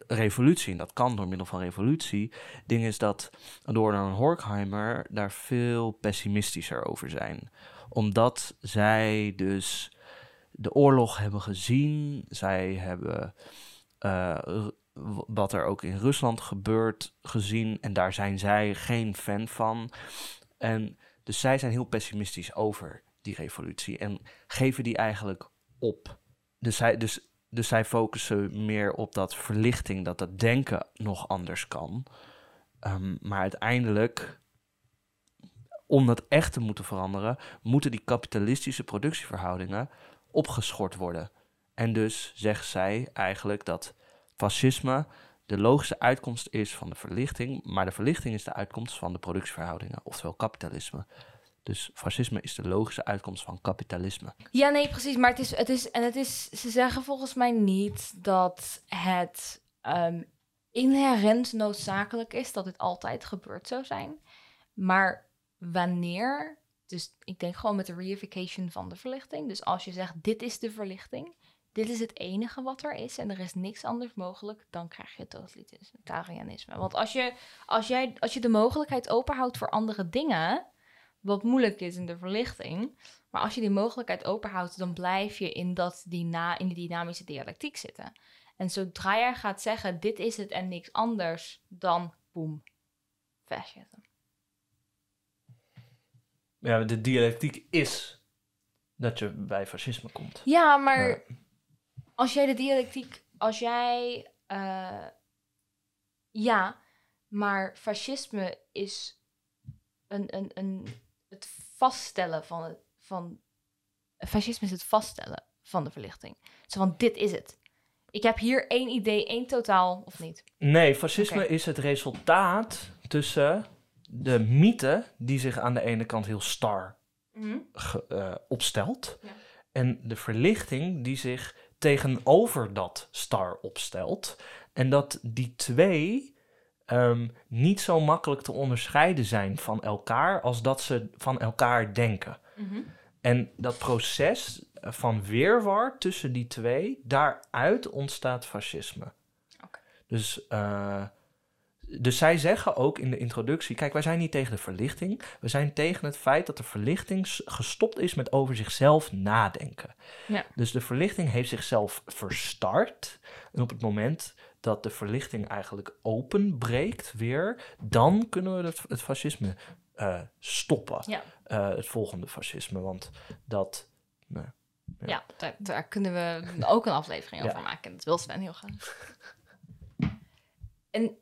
revolutie. En dat kan door middel van revolutie. Ding is dat door en Horkheimer daar veel pessimistischer over zijn. Omdat zij dus de oorlog hebben gezien. Zij hebben eh, wat er ook in Rusland gebeurt gezien. En daar zijn zij geen fan van. En dus zij zijn heel pessimistisch over die revolutie. En geven die eigenlijk op. Dus zij, dus, dus zij focussen meer op dat verlichting, dat dat denken nog anders kan. Ehm, maar uiteindelijk, om dat echt te moeten veranderen, moeten die kapitalistische productieverhoudingen opgeschort worden. En dus zegt zij eigenlijk dat fascisme de logische uitkomst is van de verlichting, maar de verlichting is de uitkomst van de productieverhoudingen, oftewel kapitalisme. Dus fascisme is de logische uitkomst van kapitalisme. Ja, nee, precies. Maar het is, het is, en het is, ze zeggen volgens mij niet dat het ehm, inherent noodzakelijk is dat dit altijd gebeurd zou zijn. Maar wanneer, dus ik denk gewoon met de reification van de verlichting. Dus als je zegt, dit is de verlichting, dit is het enige wat er is en er is niks anders mogelijk, dan krijg je totalitarianisme. Want als je, als, jij, als je de mogelijkheid openhoudt voor andere dingen, wat moeilijk is in de verlichting, maar als je die mogelijkheid openhoudt, dan blijf je in, dat dyna in die dynamische dialectiek zitten. En zodra jij gaat zeggen, dit is het en niks anders, dan boem, fascisme. Ja, de dialectiek is dat je bij fascisme komt. Ja, maar als jij de dialectiek, als jij, eh, ja, maar fascisme is een, een, een, vaststellen van het, van, fascisme is het vaststellen van de verlichting. Zo van, dit is het. Ik heb hier één idee, één totaal, of niet? Nee, fascisme is het resultaat tussen de mythe die zich aan de ene kant heel star ge- eh, opstelt. Ja. En de verlichting die zich tegenover dat star opstelt. En dat die twee ehm, niet zo makkelijk te onderscheiden zijn van elkaar als dat ze van elkaar denken. Mhm. En dat proces van weerwar tussen die twee, daaruit ontstaat fascisme. Dus, eh, dus zij zeggen ook in de introductie: kijk, wij zijn niet tegen de verlichting. We zijn tegen het feit dat de verlichting gestopt is met over zichzelf nadenken. Ja. Dus de verlichting heeft zichzelf verstart. En op het moment dat de verlichting eigenlijk openbreekt weer, dan kunnen we het, het fascisme eh, stoppen. Ja. Eh, het volgende fascisme. Want dat. nee. Ja. Ja, daar, daar kunnen we ook een aflevering [laughs] Ja. over maken. Dat wil Sven heel graag. [laughs] En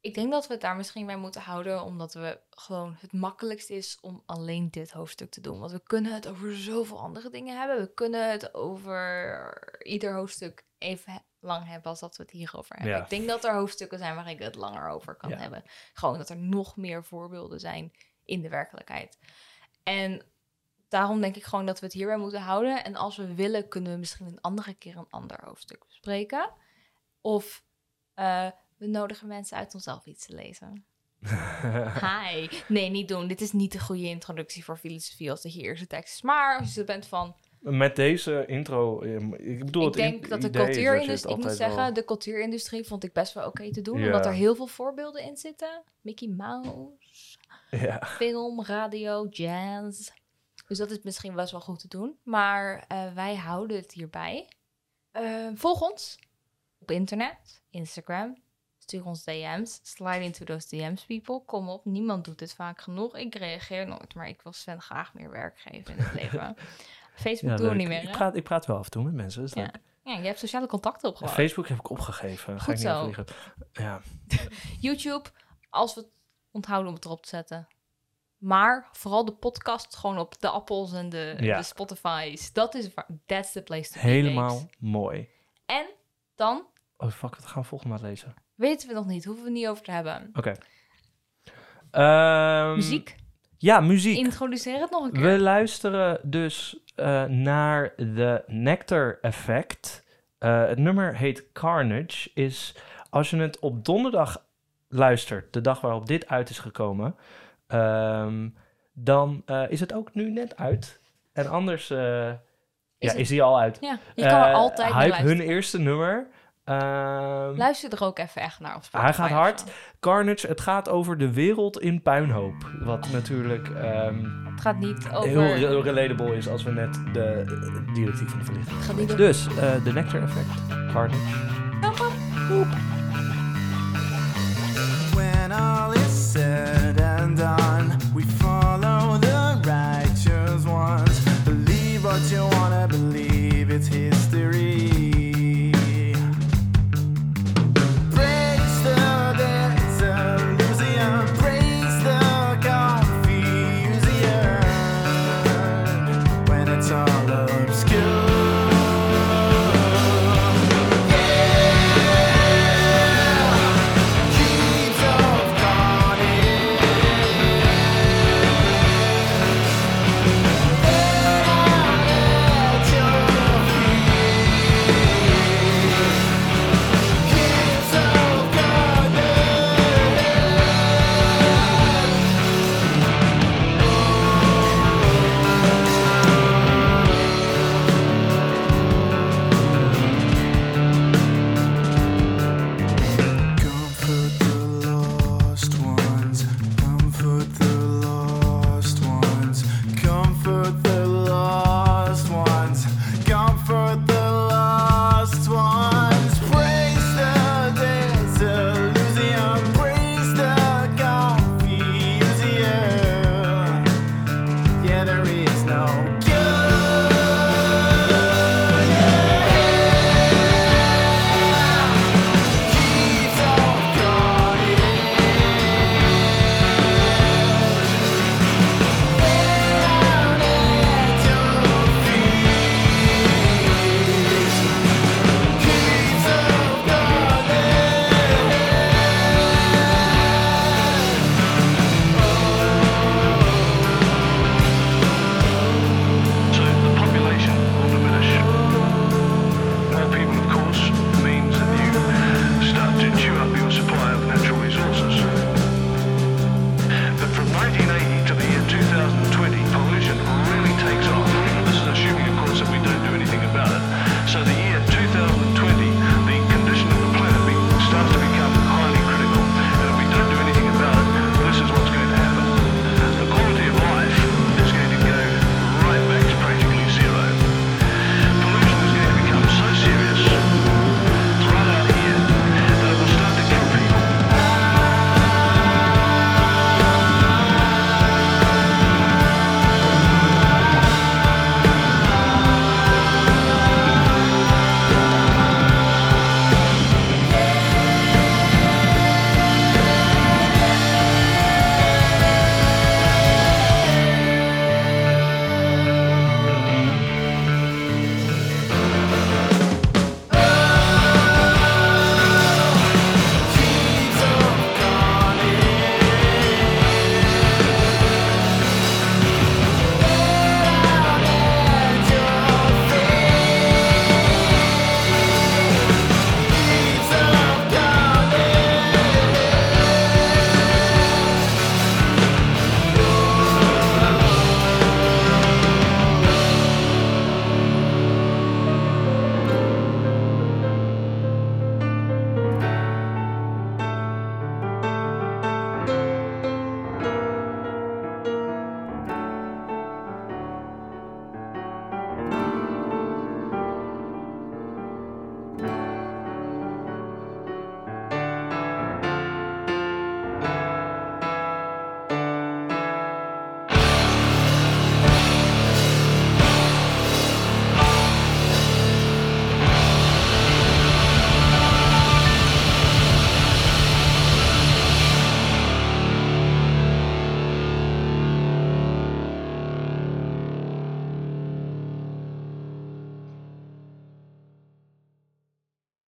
ik denk dat we het daar misschien bij moeten houden, omdat we gewoon het makkelijkst is om alleen dit hoofdstuk te doen. Want we kunnen het over zoveel andere dingen hebben. We kunnen het over ieder hoofdstuk even lang hebben als dat we het hierover hebben. Ja. Ik denk dat er hoofdstukken zijn waar ik het langer over kan Ja. hebben. Gewoon dat er nog meer voorbeelden zijn in de werkelijkheid. En daarom denk ik gewoon dat we het hierbij moeten houden. En als we willen, kunnen we misschien een andere keer een ander hoofdstuk bespreken. Of eh, we nodigen mensen uit om zelf iets te lezen. [laughs] Hi. Nee, niet doen. Dit is niet de goede introductie voor filosofie als de eerste tekst is. Maar als je bent van... Met deze intro, eh, ik bedoel, ik denk dat de cultuurindustrie... Ik moet zeggen, wel- de cultuurindustrie vond ik best wel oké te doen. Ja. Omdat er heel veel voorbeelden in zitten. Mickey Mouse, Ja. film, radio, jazz. Dus dat is misschien best wel goed te doen. Maar eh, wij houden het hierbij. Eh, volg ons op internet, Instagram. Stuur ons DM's. Slide into those DM's, people. Kom op, niemand doet dit vaak genoeg. Ik reageer nooit, maar ik wil Sven graag meer werk geven in het [laughs] leven. Facebook Ja, doen we niet meer, Ik hè? praat, ik praat wel af en toe met mensen. Dus Ja. Ja, je hebt sociale contacten opgebouwd. Facebook heb ik opgegeven. Ga Goed ik niet. Ja. [laughs] YouTube, als we het onthouden om het erop te zetten. Maar vooral de podcast gewoon op de Apples en de, Ja. de Spotify's. Dat is waar, that's the place to be. Helemaal babes. mooi. En dan Oh fuck, wat gaan we volgende maand lezen? weten we nog niet, hoeven we niet over te hebben. Oké. Ehm, Muziek, Ja, muziek. introduceer het nog een keer. We luisteren dus eh, naar de Nectar Effect. Eh, het nummer heet Carnage. Is als je het op donderdag luistert, de dag waarop dit uit is gekomen, ehm, dan eh, is het ook nu net uit. En anders eh, ja, het- is hij al uit. Ja, je kan er altijd Hype hun eerste nummer. Ehm, Luister er ook even echt naar. Op Spotify hij gaat hard. Carnage, het gaat over de wereld in puinhoop. Wat natuurlijk ehm, het gaat niet over... heel relatable is als we net de directie van de verlichting. Dus, eh, de uh, Nectar Effect, Carnage. When all is said and done, we follow the righteous ones. Believe what you